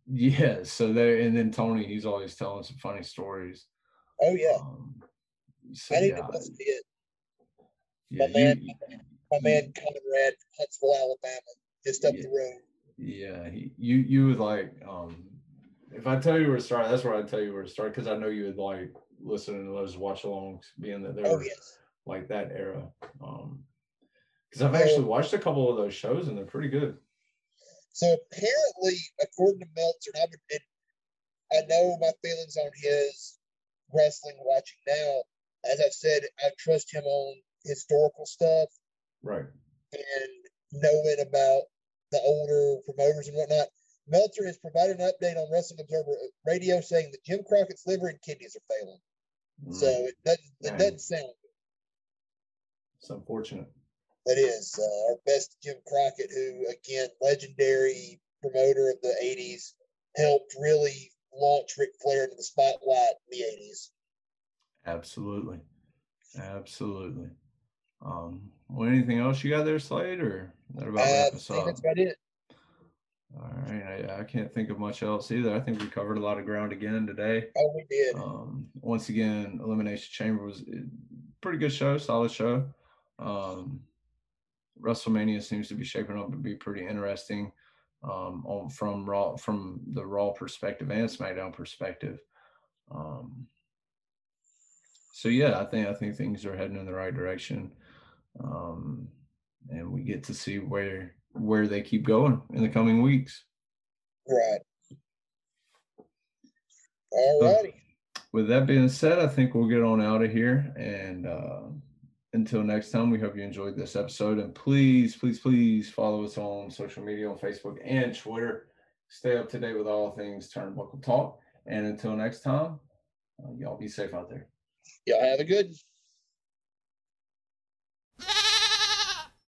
yeah, so there, and then Tony, he's always telling some funny stories. Oh yeah. Um, so I need yeah, to go see it. yeah, my man- you- My man Conrad Huntsville, Alabama, just up Yeah. the road. Yeah, he, you you would like um if I tell you where to start, that's where I tell you where to start because I know you would like listen to those watch alongs, being that they Oh yes. like that era. Um because I've actually watched a couple of those shows and they're pretty good. So apparently, according to Meltzer, and I would, and I know my feelings on his wrestling watching now. As I've said, I trust him on historical stuff Right. and knowing about the older promoters and whatnot. Meltzer has provided an update on Wrestling Observer Radio saying that Jim Crockett's liver and kidneys are failing. So Mm, it doesn't, it doesn't sound good. it's unfortunate. That is uh, our best Jim Crockett, who again, legendary promoter of the '80s, helped really launch Ric Flair into the spotlight in the '80s. Absolutely. Absolutely. Um well anything else you got there, Slade, or that about Uh, wrap us up? that's about it. All right. I, I can't think of much else either. I think we covered a lot of ground again today. Oh, we did. Um, once again, Elimination Chamber was a pretty good show, solid show. Um, WrestleMania seems to be shaping up to be pretty interesting um, on from Raw from the Raw perspective and SmackDown perspective. Um, so yeah, I think I think things are heading in the right direction, um, and we get to see where where they keep going in the coming weeks. Right. All righty. with that being said, I think we'll get on out of here. And uh, until next time, we hope you enjoyed this episode. And please, please, please follow us on social media on Facebook and Twitter. Stay up to date with all things Turnbuckle Talk. And until next time, uh, y'all be safe out there. Y'all have a good.